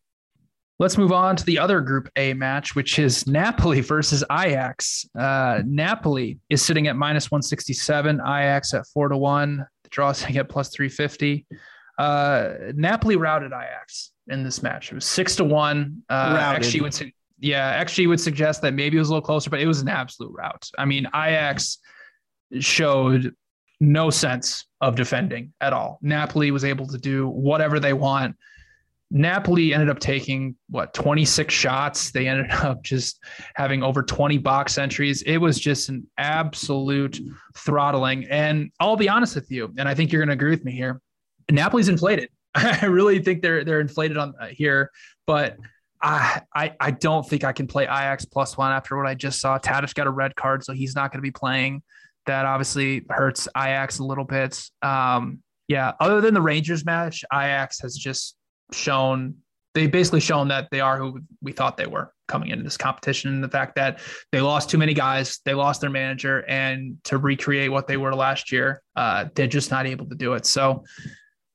[SPEAKER 4] Let's move on to the other Group A match, which is [LAUGHS] Napoli versus Ajax. Uh, Napoli is sitting at minus 167, Ajax at four to one. The draw [LAUGHS] sitting at plus 350. Uh, Napoli routed Ajax in this match. It was six to one. Uh, actually, would su- yeah, actually would suggest that maybe it was a little closer, but it was an absolute rout. I mean, Ajax showed no sense of defending at all. Napoli was able to do whatever they want. Napoli ended up taking what 26 shots. They ended [LAUGHS] up just having over 20 box entries. It was just an absolute throttling. And I'll be honest with you, and I think you're going to agree with me here. Napoli's inflated. [LAUGHS] I really think they're they're inflated on uh, here, but I, I I don't think I can play Ajax plus one after what I just saw. Tadic got a red card, so he's not going to be playing that obviously hurts Ajax a little bit. Um, yeah, other than the Rangers match, Ajax has just shown they basically shown that they are who we thought they were coming into this competition. And the fact that they lost too many guys, they lost their manager, and to recreate what they were last year, uh, they're just not able to do it. So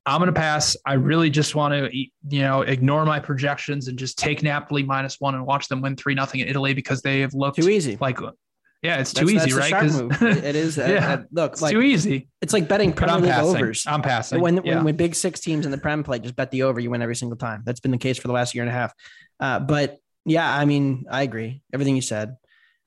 [SPEAKER 4] I'm going to pass. I really just want to, you know, ignore my projections and just take Napoli minus one and watch them win three nothing in Italy because they have looked
[SPEAKER 5] too easy.
[SPEAKER 4] Like yeah, it's too that's, easy, that's
[SPEAKER 5] right? [LAUGHS] it is. yeah. Uh, look,
[SPEAKER 4] it's like, too easy.
[SPEAKER 5] It's like betting Premier League
[SPEAKER 4] passing.
[SPEAKER 5] overs.
[SPEAKER 4] I'm passing.
[SPEAKER 5] When,
[SPEAKER 4] yeah.
[SPEAKER 5] when when big six teams in the Prem play, just bet the over. You win every single time. That's been the case for the last year and a half. Uh, but yeah, I mean, I agree. Everything you said.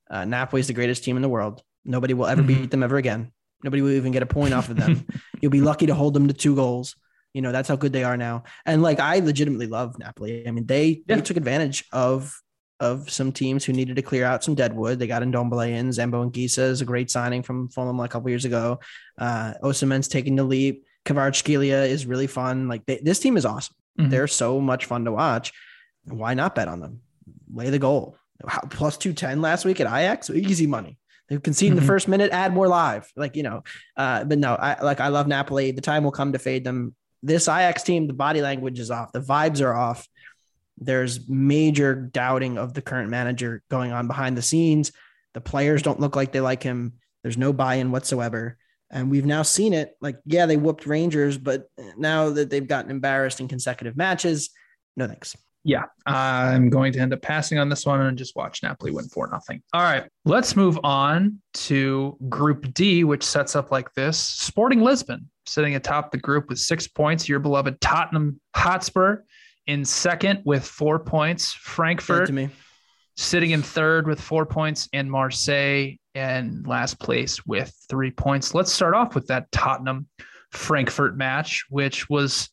[SPEAKER 5] Uh, Napoli is the greatest team in the world. Nobody will ever mm-hmm. beat them ever again. Nobody will even get a point off of them. [LAUGHS] You'll be lucky to hold them to two goals. You know, that's how good they are now. And like, I legitimately love Napoli. I mean, they, yeah. they took advantage of of some teams who needed to clear out some deadwood. They got Ndombele in. Zambo Anguissa is a great signing from Fulham a couple years ago. Uh, Osimhen's taking the leap. Kvaratskhelia is really fun. Like they, this team is awesome. Mm-hmm. They're so much fun to watch. Why not bet on them? Lay the goal. Plus 210 last week at Ajax. Easy money. They concede in
[SPEAKER 4] Mhm.
[SPEAKER 5] the first minute, add more live. Like, you know, uh, but no, I like I love Napoli. The time will come to fade them. This Ajax team, the body language is off, the vibes are off. There's major doubting of the current manager going on behind the scenes. The players don't look like they like him. There's no buy-in whatsoever. And we've now seen it. Like, yeah, they whooped Rangers, but now that they've gotten embarrassed in consecutive matches, no thanks.
[SPEAKER 4] Yeah, I'm going to end up passing on this one and just watch Napoli win four nothing. All right, let's move on to Group D, which sets up like this: Sporting Lisbon sitting atop the group with six points. Your beloved Tottenham Hotspur in second with four points. Frankfurt
[SPEAKER 5] to me.
[SPEAKER 4] sitting in third with four points, and Marseille in last place with three points. Let's start off with that Tottenham Frankfurt match, which was,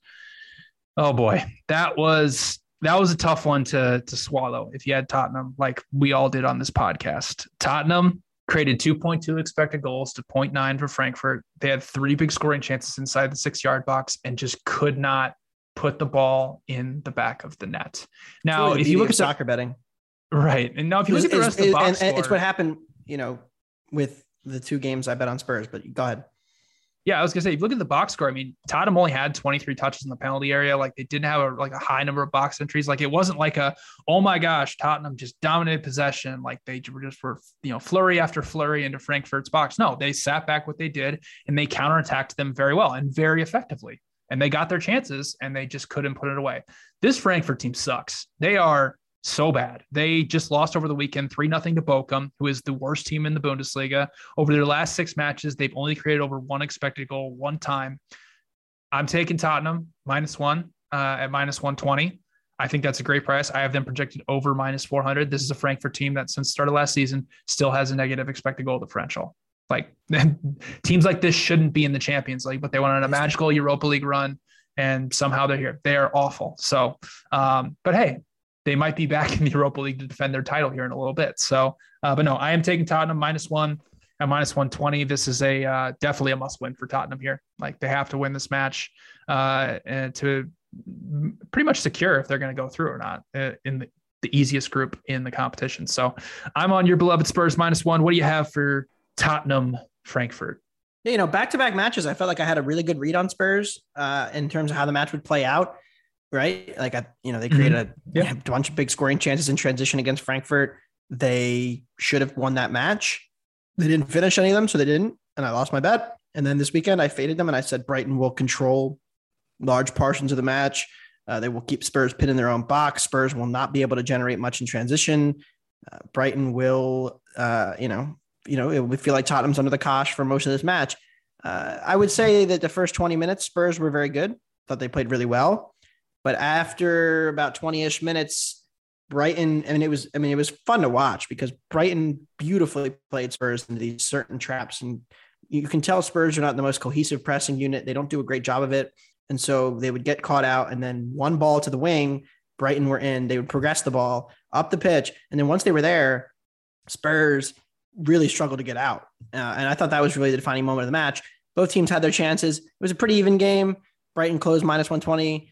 [SPEAKER 4] oh boy, that was that was a tough one to to swallow. If you had Tottenham, like we all did on this podcast, Tottenham created 2.2 expected goals to 0.9 for Frankfurt. They had three big scoring chances inside the six yard box and just could not put the ball in the back of the net. Now,
[SPEAKER 5] Really
[SPEAKER 4] if you look at the,
[SPEAKER 5] soccer betting,
[SPEAKER 4] right, and now if you look at the
[SPEAKER 5] It's-
[SPEAKER 4] rest of the box
[SPEAKER 5] and, and it's what happened, you know, with the two games I bet on Spurs. But go ahead.
[SPEAKER 4] Yeah, I was gonna say, if you look at the box score, I mean, Tottenham only had 23 touches in the penalty area. Like they didn't have a like a high number of box entries. Like it wasn't like a, oh my gosh, Tottenham just dominated possession. Like they were just were, you know flurry after flurry into Frankfurt's box. No, they sat back what they did and they counterattacked them very well and very effectively. And they got their chances and they just couldn't put it away. This Frankfurt team sucks. They are so bad. They just lost over the weekend, 3 0 to Bochum, who is the worst team in the Bundesliga. Over their last six matches, they've only created over one expected goal one time. I'm taking Tottenham minus one uh, at minus 120. I think that's a great price. I have them projected over minus 400. This is a Frankfurt team that since the start of last season still has a negative expected goal differential. Like [LAUGHS] teams like this shouldn't be in the Champions League, but they went on a magical Europa League run and somehow they're here. They are awful. So, um, but hey, they might be [LAUGHS] back in the Europa League to defend their title here in a little bit. So, uh, but no, I am taking Tottenham minus one at minus 120. This is a uh, definitely a must win for Tottenham here. Like they have to win this match uh, and to pretty much secure if they're going to go through or not uh, in the, the easiest group in the competition. So I'm on your beloved Spurs minus one. What do you have for Tottenham Frankfurt?
[SPEAKER 5] Yeah, you know, back to back matches, I felt like I had a really good read on Spurs uh, in terms of how the match would play out. Right, like I, you know, they created
[SPEAKER 4] Yep.
[SPEAKER 5] a, a bunch of big scoring chances in transition against Frankfurt. They should have won that match. They didn't finish any of them, so they didn't, and I lost my bet. And then this weekend, I faded them, and I said Brighton will control large portions of the match. Uh, they will keep Spurs pin in their own box. Spurs will not be able to generate much in transition. Uh, Brighton will, uh, you know, you know, it would feel like Tottenham's under the cosh for most of this match. Uh, I would say that the first 20 minutes, Spurs were very good. Thought they played really well. But after about 20 ish minutes, Brighton, I mean, it was, I mean, it was fun to watch because Brighton beautifully played Spurs into these certain traps. And you can tell Spurs are not the most cohesive pressing unit. They don't do a great job of it. And so they would get caught out and then one ball to the wing, Brighton were in, they would progress the ball up the pitch. And then once they were there, Spurs really struggled to get out. Uh, and I thought that was really the defining moment of the match. Both teams had their chances. It was a pretty even game. Brighton closed minus 120.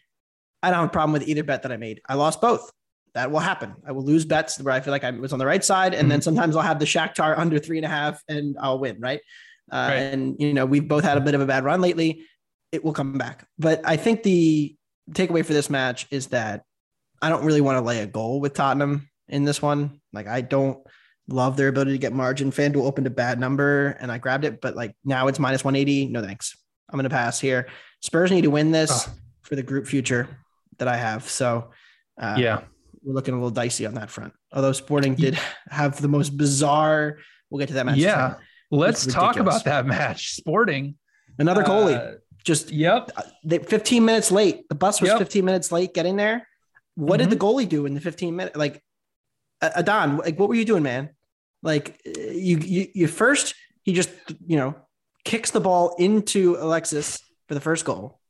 [SPEAKER 5] I don't have a problem with either bet that I made. I lost both. That will happen. I will lose bets where I feel like I was on the right side. And then sometimes I'll have the Shakhtar [LAUGHS] under three and a half and I'll win. Right. Uh,
[SPEAKER 4] Right.
[SPEAKER 5] And, you know, we've both had a bit of a bad run lately. It will come back. But I think the takeaway for this match is that I don't really want to lay a goal with Tottenham in this one. Like, I don't love their ability to get margin. FanDuel opened a bad number and I grabbed it, but like now it's minus 180. No thanks. I'm going to pass here. Spurs need to win this
[SPEAKER 4] Oh.
[SPEAKER 5] for the group future that I have. So, uh,
[SPEAKER 4] yeah.
[SPEAKER 5] we're looking a little dicey on that front. Although Sporting did [LAUGHS] have the most bizarre, we'll get to that match.
[SPEAKER 4] Yeah. Let's talk about that match. Sporting.
[SPEAKER 5] Another goalie,
[SPEAKER 4] Uh,
[SPEAKER 5] just
[SPEAKER 4] yep.
[SPEAKER 5] they 15 minutes late. The bus was
[SPEAKER 4] Yep.
[SPEAKER 5] 15 minutes late getting there. What did the goalie do in the 15 minutes? Like, uh, Adán, like, what were you doing, man? Like, uh, you, you, you first, he just, you know, kicks the ball into Alexis for the first goal,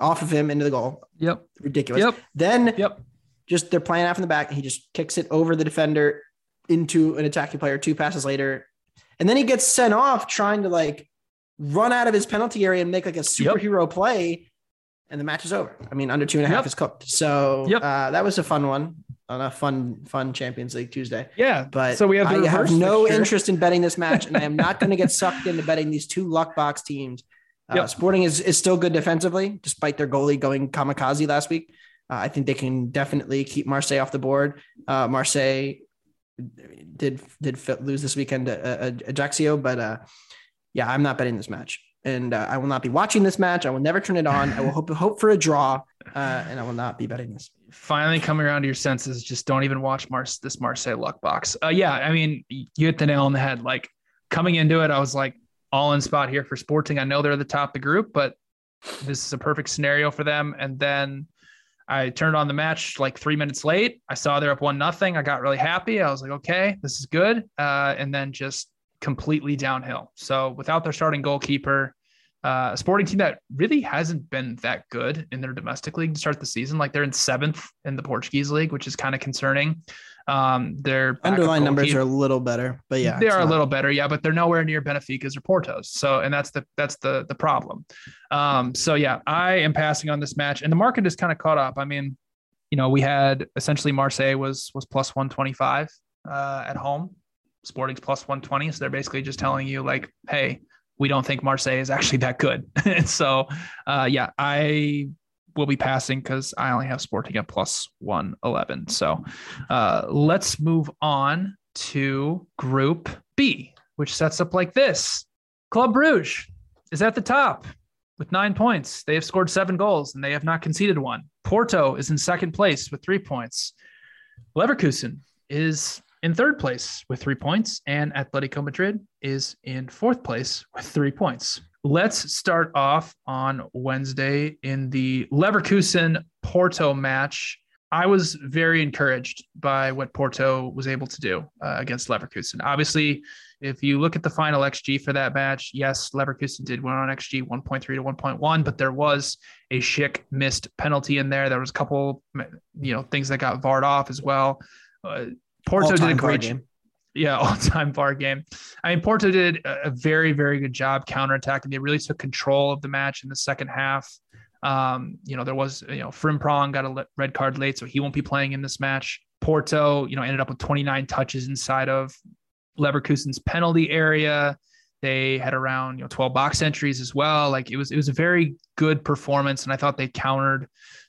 [SPEAKER 5] off of him into the goal.
[SPEAKER 4] Yep.
[SPEAKER 5] Ridiculous.
[SPEAKER 4] Yep.
[SPEAKER 5] Then,
[SPEAKER 4] Yep.
[SPEAKER 5] just they're playing out from the back. And he just kicks it over the defender into an attacking player two passes later. And then he gets sent off trying to like run out of his penalty area and make like a superhero play. And the match is over. I mean, under two and a half
[SPEAKER 4] Yep.
[SPEAKER 5] is cooked. So
[SPEAKER 4] Yep.
[SPEAKER 5] uh, that was a fun one. On a fun fun Champions League Tuesday.
[SPEAKER 4] Yeah,
[SPEAKER 5] But
[SPEAKER 4] so we have
[SPEAKER 5] I have no
[SPEAKER 4] fixture.
[SPEAKER 5] interest in betting this match, and I am not going to get sucked into betting these two luck box teams. Uh,
[SPEAKER 4] Yep.
[SPEAKER 5] Sporting is, is still good defensively, despite their goalie going kamikaze last week. Uh, I think they can definitely keep Marseille off the board. Uh, Marseille did did lose this weekend to uh, uh, Ajaccio, but uh, yeah, I'm not betting this match, and uh, I will not be watching this match. I will never turn it on. I will hope hope for a draw, uh, and I will not be betting this.
[SPEAKER 4] finally coming around to your senses. Just don't even watch Mars this Marseille luck box. Uh, yeah, I mean, you hit the nail on the head. Like coming into it, I was like all in spot here for Sporting. I know they're the top of the group, but this is a perfect scenario for them. And then I turned on the match like three minutes late. I saw they're up one nothing. I got really happy. I was like, okay, this is good. Uh, and then just completely downhill. So without their starting goalkeeper, uh, a sporting team that really hasn't been that good in their domestic league to start the season. Like they're in seventh in the Portuguese league, which is kind of concerning. Um, their
[SPEAKER 5] Underlying numbers are a little better, but yeah,
[SPEAKER 4] they are a little better, yeah, but they're nowhere near Benfica's or Porto's. So, and that's the that's the the problem. Um, so yeah, I am passing on this match, and the market is kind of caught up. I mean, you know, we had essentially Marseille was was plus one twenty five uh, at home, Sporting's plus one twenty. So they're basically just telling you like, hey, we don't think Marseille is actually that good. [LAUGHS] and so, uh, yeah, I will be passing because I only have Sporting at plus 111. So uh, let's move on to Group B, which sets up like this Club Bruges is at the top with nine points. They have scored seven goals and they have not conceded one. Porto is in second place with three points. Leverkusen is in third place with three points, and Atletico Madrid is in fourth place with three points. Let's start off on Wednesday in the Leverkusen Porto match. I was very encouraged by what Porto was able to do uh, against Leverkusen. Obviously, if you look at the final XG for that match, yes, Leverkusen did win on XG 1.3 to 1.1, but there was a Schick missed penalty in there. There was a couple, you know, things that got VAR'd off as well. Uh, Porto did a great
[SPEAKER 5] game.
[SPEAKER 4] yeah, [LAUGHS] all time VAR game. I mean, Porto did a very, very good job counterattacking. They really took control of the match in the second half. Um, you know, there was, you know, Frimpong got a red card late, so he won't be playing in this match. Porto, you know, ended up with 29 touches inside of Leverkusen's penalty area. They had around, you know, 12 box entries as well. Like it was, it was a very good performance, and I thought they countered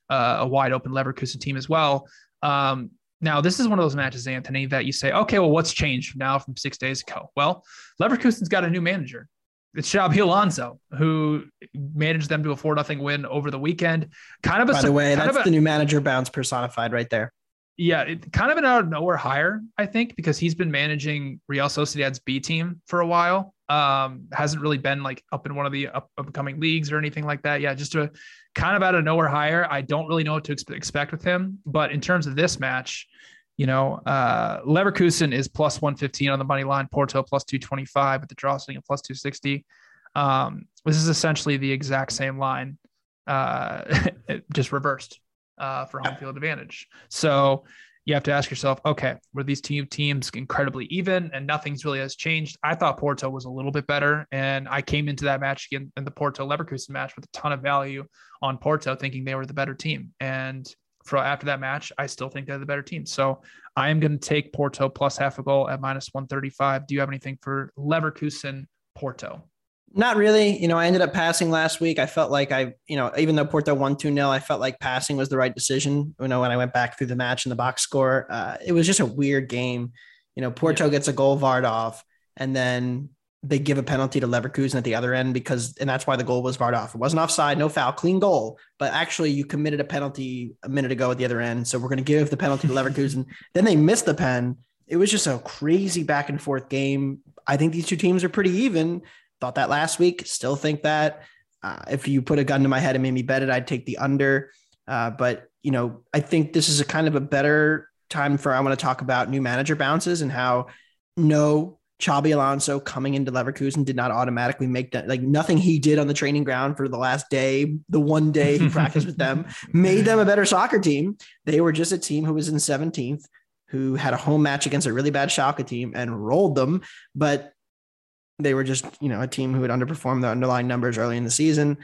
[SPEAKER 4] uh, a wide open Leverkusen team as well. Um, now, this is one of those matches, Anthony, that you say, okay, well, what's changed from now from six days ago? Well, Leverkusen's got a new manager. It's Xabi Alonso, who managed them to a 4 0 win over the weekend. Kind of a
[SPEAKER 5] By the way, that's
[SPEAKER 4] a-
[SPEAKER 5] the new manager bounce personified right there.
[SPEAKER 4] Yeah, it, kind of an out of nowhere hire, I think, because he's been managing Real Sociedad's B team for a while. Um, hasn't really been like up in one of the up, upcoming leagues or anything like that. Yeah, just a kind of out of nowhere hire. I don't really know what to expe- expect with him, but in terms of this match, you know, uh, Leverkusen is plus 115 on the money line, Porto plus 225 with the draw sitting at plus 260. Um, this is essentially the exact same line, uh, [LAUGHS] just reversed uh, for home field advantage. So you have to ask yourself, okay, were these two teams incredibly even and nothing's really has changed? I thought Porto was a little bit better. And I came into that match again in the Porto Leverkusen match with a ton of value on Porto, thinking they were the better team. And for after that match, I still think they're the better team. So I am going to take Porto plus half a goal at minus 135. Do you have anything for Leverkusen Porto?
[SPEAKER 5] Not really. You know, I ended up passing last week. I felt like I, you know, even though Porto won 2 0, I felt like passing was the right decision. You know, when I went back through the match and the box score, uh, it was just a weird game. You know, Porto gets a goal VAR'd off and then they give a penalty to Leverkusen at the other end because, and that's why the goal was VAR'd off. It wasn't offside, no foul, clean goal. But actually, you committed a penalty a minute ago at the other end. So we're going to give the penalty to [LAUGHS] Leverkusen. then they missed the pen. It was just a crazy back and forth game. I think these two teams are pretty even. Thought that last week. Still think that. Uh, if you put a gun to my head and made me bet it, I'd take the under. Uh, but you know, I think this is a kind of a better time for I want to talk about new manager bounces and how no Xabi Alonso coming into Leverkusen did not automatically make that like nothing he did on the training ground for the last day, the one day he practiced with them, [LAUGHS] made them a better soccer team. They were just a team who was in 17th, who had a home match against a really bad Schalke team and rolled them. But they were just, you know, a team who had underperformed the underlying numbers early in the season.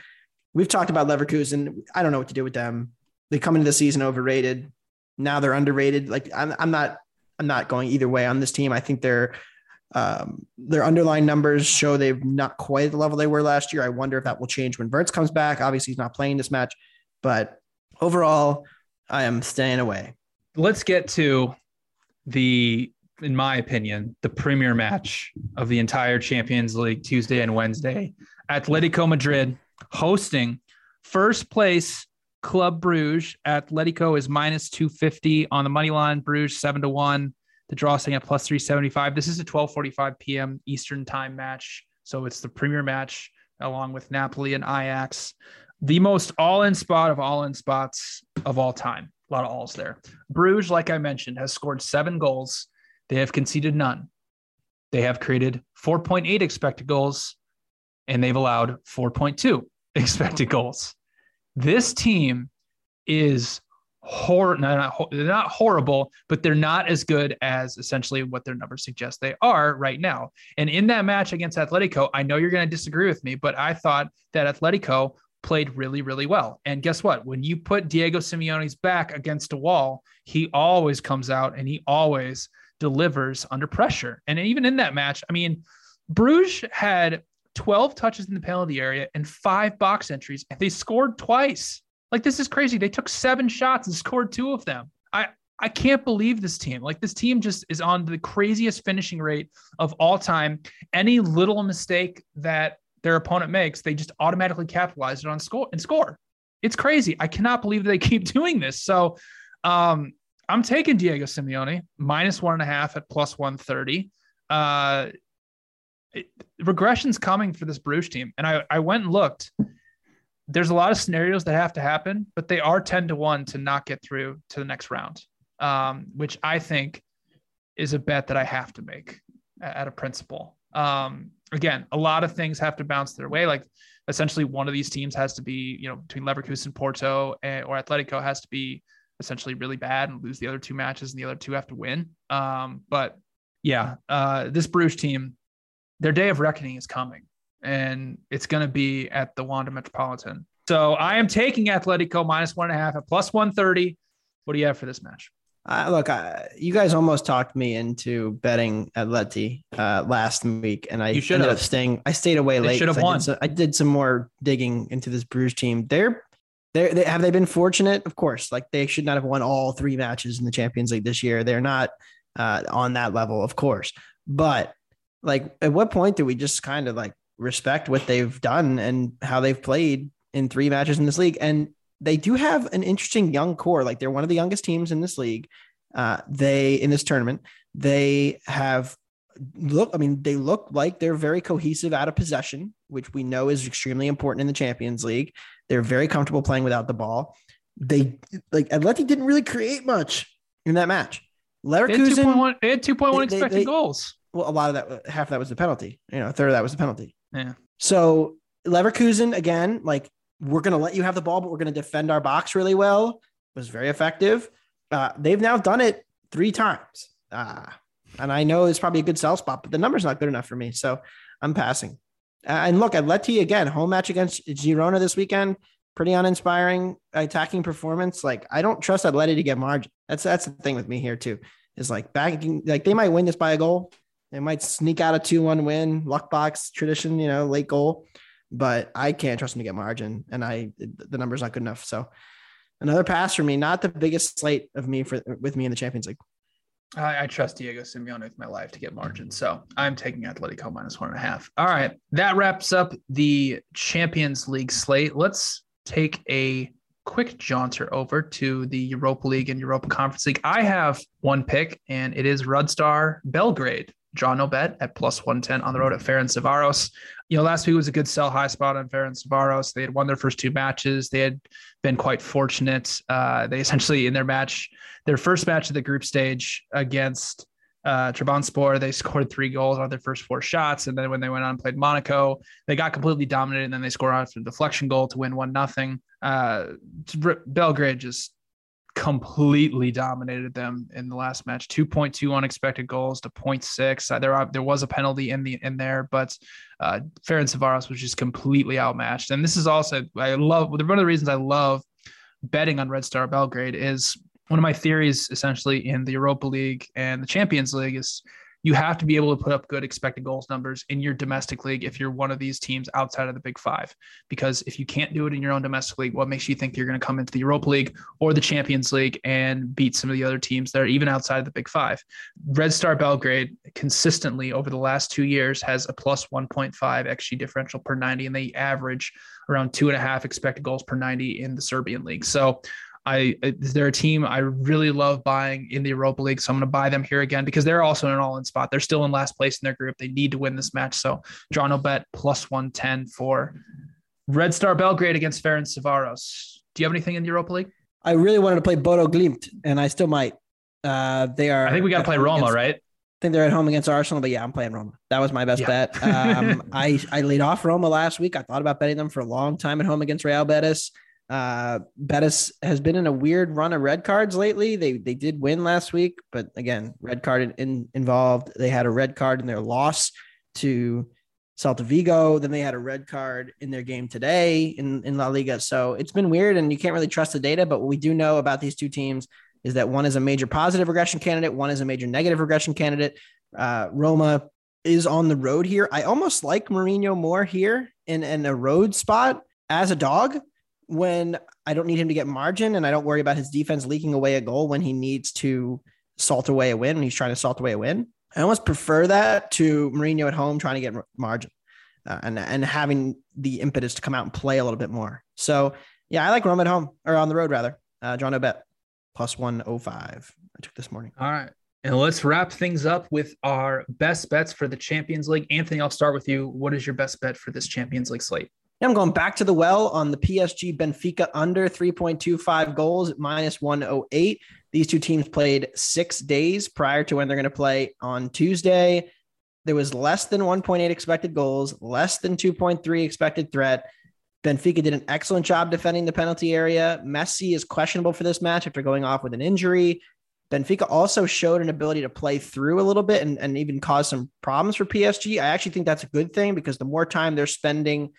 [SPEAKER 5] We've talked about Leverkusen. I don't know what to do with them. They come into the season overrated. now they're underrated. Like I'm, I'm not, I'm not going either way on this team. I think they're, um, their underlying numbers show they've not quite at the level they were last year. I wonder if that will change when Wirtz comes back. Obviously, he's not playing this match, but overall, I am staying away.
[SPEAKER 4] Let's get to the, in my opinion, the premier match of the entire Champions League Tuesday and Wednesday. Atletico Madrid hosting first place Club Bruges. Atletico is minus 250 on the money line, Bruges 7 to 1. The draw staying at plus 375. This is a 12:45 p.m. Eastern time match, so it's the premier match along with Napoli and Ajax. The most all-in spot of all-in spots of all time. A lot of alls there. Bruges, like I mentioned, has scored seven goals. They have conceded none. They have created 4.8 expected goals, and they've allowed 4.2 [LAUGHS] expected goals. This team is hor- no, not, they're not horrible, but they're not as good as essentially what their numbers suggest they are right now. And in that match against Atletico, I know you're going to disagree with me, but I thought that Atletico played really, really well. And guess what? When you put Diego Simeone's back against a wall, he always comes out and he always delivers under pressure. And even in that match, I mean, Bruges had 12 touches in the penalty area and five box entries, and they scored twice. Like this is crazy. They took seven shots and scored two of them. I I can't believe this team. Like this team just is on the craziest finishing rate of all time. Any little mistake that their opponent makes, they just automatically capitalize it on score and score. It's crazy. I cannot believe they [LAUGHS] keep doing this. So um, I'm taking Diego Simeone minus one and a half at plus 130. Uh, it, regression's coming for this Bruges team. And I, I went and looked there's a lot of scenarios that have to happen, but they are 10 to 1 to not get through to the next round, um, which I think is a bet that I have to make at a principle. Um, again, a lot of things have to bounce their way. Like essentially, one of these teams has to be, you know, between Leverkusen, Porto, and, or Atletico has to be essentially really bad and lose the other two matches, and the other two have to win. Um, but yeah, uh, this Bruges team, their day of reckoning is coming and it's going to be at the Wanda Metropolitan. So I am taking Atletico minus one and a half at plus 130. What do you have for this match?
[SPEAKER 5] Uh, look, you guys almost talked me into betting Atleti uh, last week, and I
[SPEAKER 4] You
[SPEAKER 5] ended
[SPEAKER 4] have.
[SPEAKER 5] up staying. I stayed away
[SPEAKER 4] They
[SPEAKER 5] late.
[SPEAKER 4] should have
[SPEAKER 5] 'cause I did, so, I did some more digging into this Bruges team. They're, they're, they have they been fortunate? Of course. Like they should not have won all three matches in the Champions League this year. They're not uh, on that level, of course. But like, at what point do we just kind of like respect what they've done and how they've played in three matches in this league? And they do have an interesting young core. Like they're one of the youngest teams in this league. Uh, they in this tournament, they have look. I mean, they look like they're very cohesive out of possession, which we know is extremely important in the Champions League. They're very comfortable playing without the ball. They like Atleti didn't really create much in that match.
[SPEAKER 4] They had
[SPEAKER 5] Leverkusen,
[SPEAKER 4] 2.1, they had 2.1
[SPEAKER 5] They- they-
[SPEAKER 4] expected
[SPEAKER 5] they-
[SPEAKER 4] goals.
[SPEAKER 5] well, a lot of that, half of that was the penalty. You know, a third of that was the penalty.
[SPEAKER 4] Yeah.
[SPEAKER 5] So Leverkusen again, like we're going to let you have the ball, but we're going to defend our box really well. It Was very effective. Uh, they've now done it three times. Uh, and I know it's probably a good sell spot, but the number's not good enough for me. So I'm passing. And look, Atleti again, home match against Girona this weekend. Pretty uninspiring attacking performance. Like I don't trust Atleti to get margin. That's that's the thing with me here too. Is like backing like they might win this by a goal. They might sneak out a 2-1 win, luck box tradition, you know, late goal. But I can't trust them to get margin. And I the number's not good enough. So another pass for me. Not the biggest slate of me for with me in the Champions League.
[SPEAKER 4] I, I trust Diego Simeone with my life to get margin. So I'm taking Atletico minus one and a half. All right. That wraps up the Champions League slate. Let's take a quick jaunter over to the Europa League and Europa Conference League. I have one pick, and it is Red Star Belgrade. Draw no bet at plus 110 on the road at Ferencvaros. You know, last week was a good sell high spot on Ferencvaros. They had won their first two matches. They had been quite fortunate. Uh, they essentially, in their match, their first match of the group stage against uh, they scored three goals on their first four shots. And then when they went on and played Monaco, they got completely dominated. And then they scored off a deflection goal to win one nothing. Uh, Belgrade just completely dominated them in the last match. 2.2 unexpected goals to 0.6 uh, there there was a penalty in the in there but uh Ferencvaros was just completely outmatched. And this is also I love one of the reasons I love betting on Red Star Belgrade is one of my theories essentially in the Europa League and the Champions League is you have to be able to put up good expected goals numbers in your domestic league if you're one of these teams outside of the big five. Because if you can't do it in your own domestic league, what makes you think you're going to come into the Europa League or the Champions League and beat some of the other teams that are even outside of the big five? Red Star Belgrade consistently over the last two years has a plus 1.5 XG differential per 90, and they average around two and a half expected goals per 90 in the Serbian league. So I they're a team I really love buying in the Europa League, so I'm going to buy them here again because they're also in an all-in spot. They're still in last place in their group. They need to win this match, so no bet plus 110 for Red Star Belgrade against Ferencvaros. Do you have anything in the Europa League?
[SPEAKER 5] I really wanted to play Bodo Glimt, and I still might. Uh, they are.
[SPEAKER 4] I think we got to play Roma,
[SPEAKER 5] against,
[SPEAKER 4] right?
[SPEAKER 5] I think they're at home against Arsenal, but yeah, I'm playing Roma. That was my best
[SPEAKER 4] Yeah.
[SPEAKER 5] bet. Um, I I laid off Roma last week. I thought about betting them for a long time at home against Real Betis. Uh, Betis has been in a weird run of red cards lately. They they did win last week, but again, red card in, in- involved. They had a red card in their loss to Celta Vigo. Then they had a red card in their game today in, in La Liga. So it's been weird, and you can't really trust the data. But what we do know about these two teams is that one is a major positive regression candidate, one is a major negative regression candidate. Uh, Roma is on the road here. I almost like Mourinho more here in, in a road spot as a dog when I don't need him to get margin and I don't worry about his defense leaking away a goal when he needs to salt away a win, when he's trying to salt away a win. I almost prefer that to Mourinho at home trying to get margin uh, and, and having the impetus to come out and play a little bit more. So, yeah, I like Rome at home or on the road rather. Uh, Draw no bet plus 105. I took this morning.
[SPEAKER 4] All right. And let's wrap things up with our best bets for the Champions League. Anthony, I'll start with you. What is your best bet for this Champions League slate?
[SPEAKER 5] Yeah, I'm going back to the well on the PSG Benfica under 3.25 goals at minus 108. These two teams played six days prior to when they're going to play on Tuesday. There was less than 1.8 expected goals, less than 2.3 expected threat. Benfica did an excellent job defending the penalty area. Messi is questionable for this match after going off with an injury. Benfica also showed an ability to play through a little bit and, and even cause some problems for PSG. I actually think that's a good thing because the more time they're spending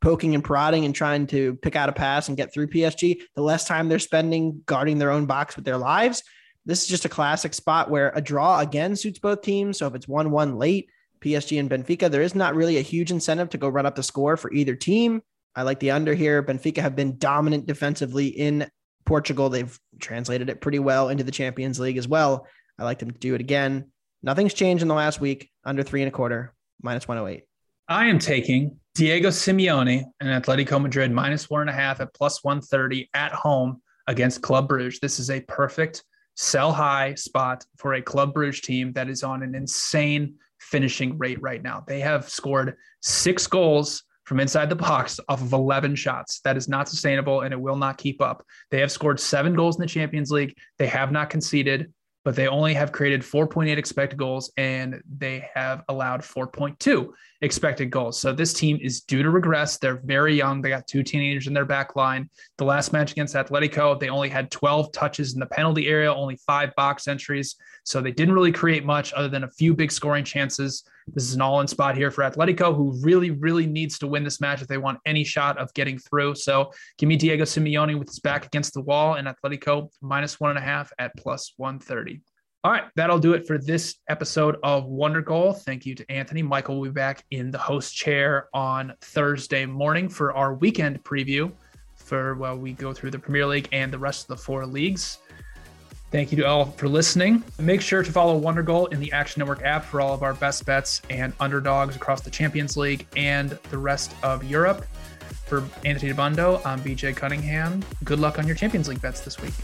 [SPEAKER 5] poking and prodding and trying to pick out a pass and get through PSG, the less time they're spending guarding their own box with their lives. This is just a classic spot where a draw again suits both teams. So if it's 1 1 late, PSG and Benfica, there is not really a huge incentive to go run up the score for either team. I like the under here. Benfica have been dominant defensively in Portugal. They've translated it pretty well into the Champions League as well. I like them to do it again. Nothing's changed in the last week. Under three and a quarter, minus 108.
[SPEAKER 4] I am taking Diego Simeone and Atletico Madrid minus one and a half at plus 130 at home against Club Bruges. This is a perfect sell high spot for a Club Bruges team that is on an insane finishing rate right now. They have scored six goals from inside the box off of 11 shots. That is not sustainable and it will not keep up. They have scored seven goals in the Champions League. They have not conceded, but they only have created 4.8 expected goals and they have allowed 4.2 expected goals. So this team is due to regress. They're very young. They got two teenagers in their back line. The last match against Atletico, they only had 12 touches in the penalty area, only five box entries. So they didn't really create much other than a few big scoring chances. This is an all in spot here for Atletico, who really, really needs to win this match if they want any shot of getting through. So give me Diego Simeone with his back against the wall and Atletico minus one and a half at plus 130. All right, that'll do it for this episode of Wondergoal. Thank you to Anthony. Michael will be back in the host chair on Thursday morning for our weekend preview for while we go through the Premier League and the rest of the four leagues. Thank you to all for listening. Make sure to follow Wondergoal in the Action Network app for all of our best bets and underdogs across the Champions League and the rest of Europe. For Anthony Dabbundo, I'm BJ Cunningham. Good luck on your Champions League bets this week.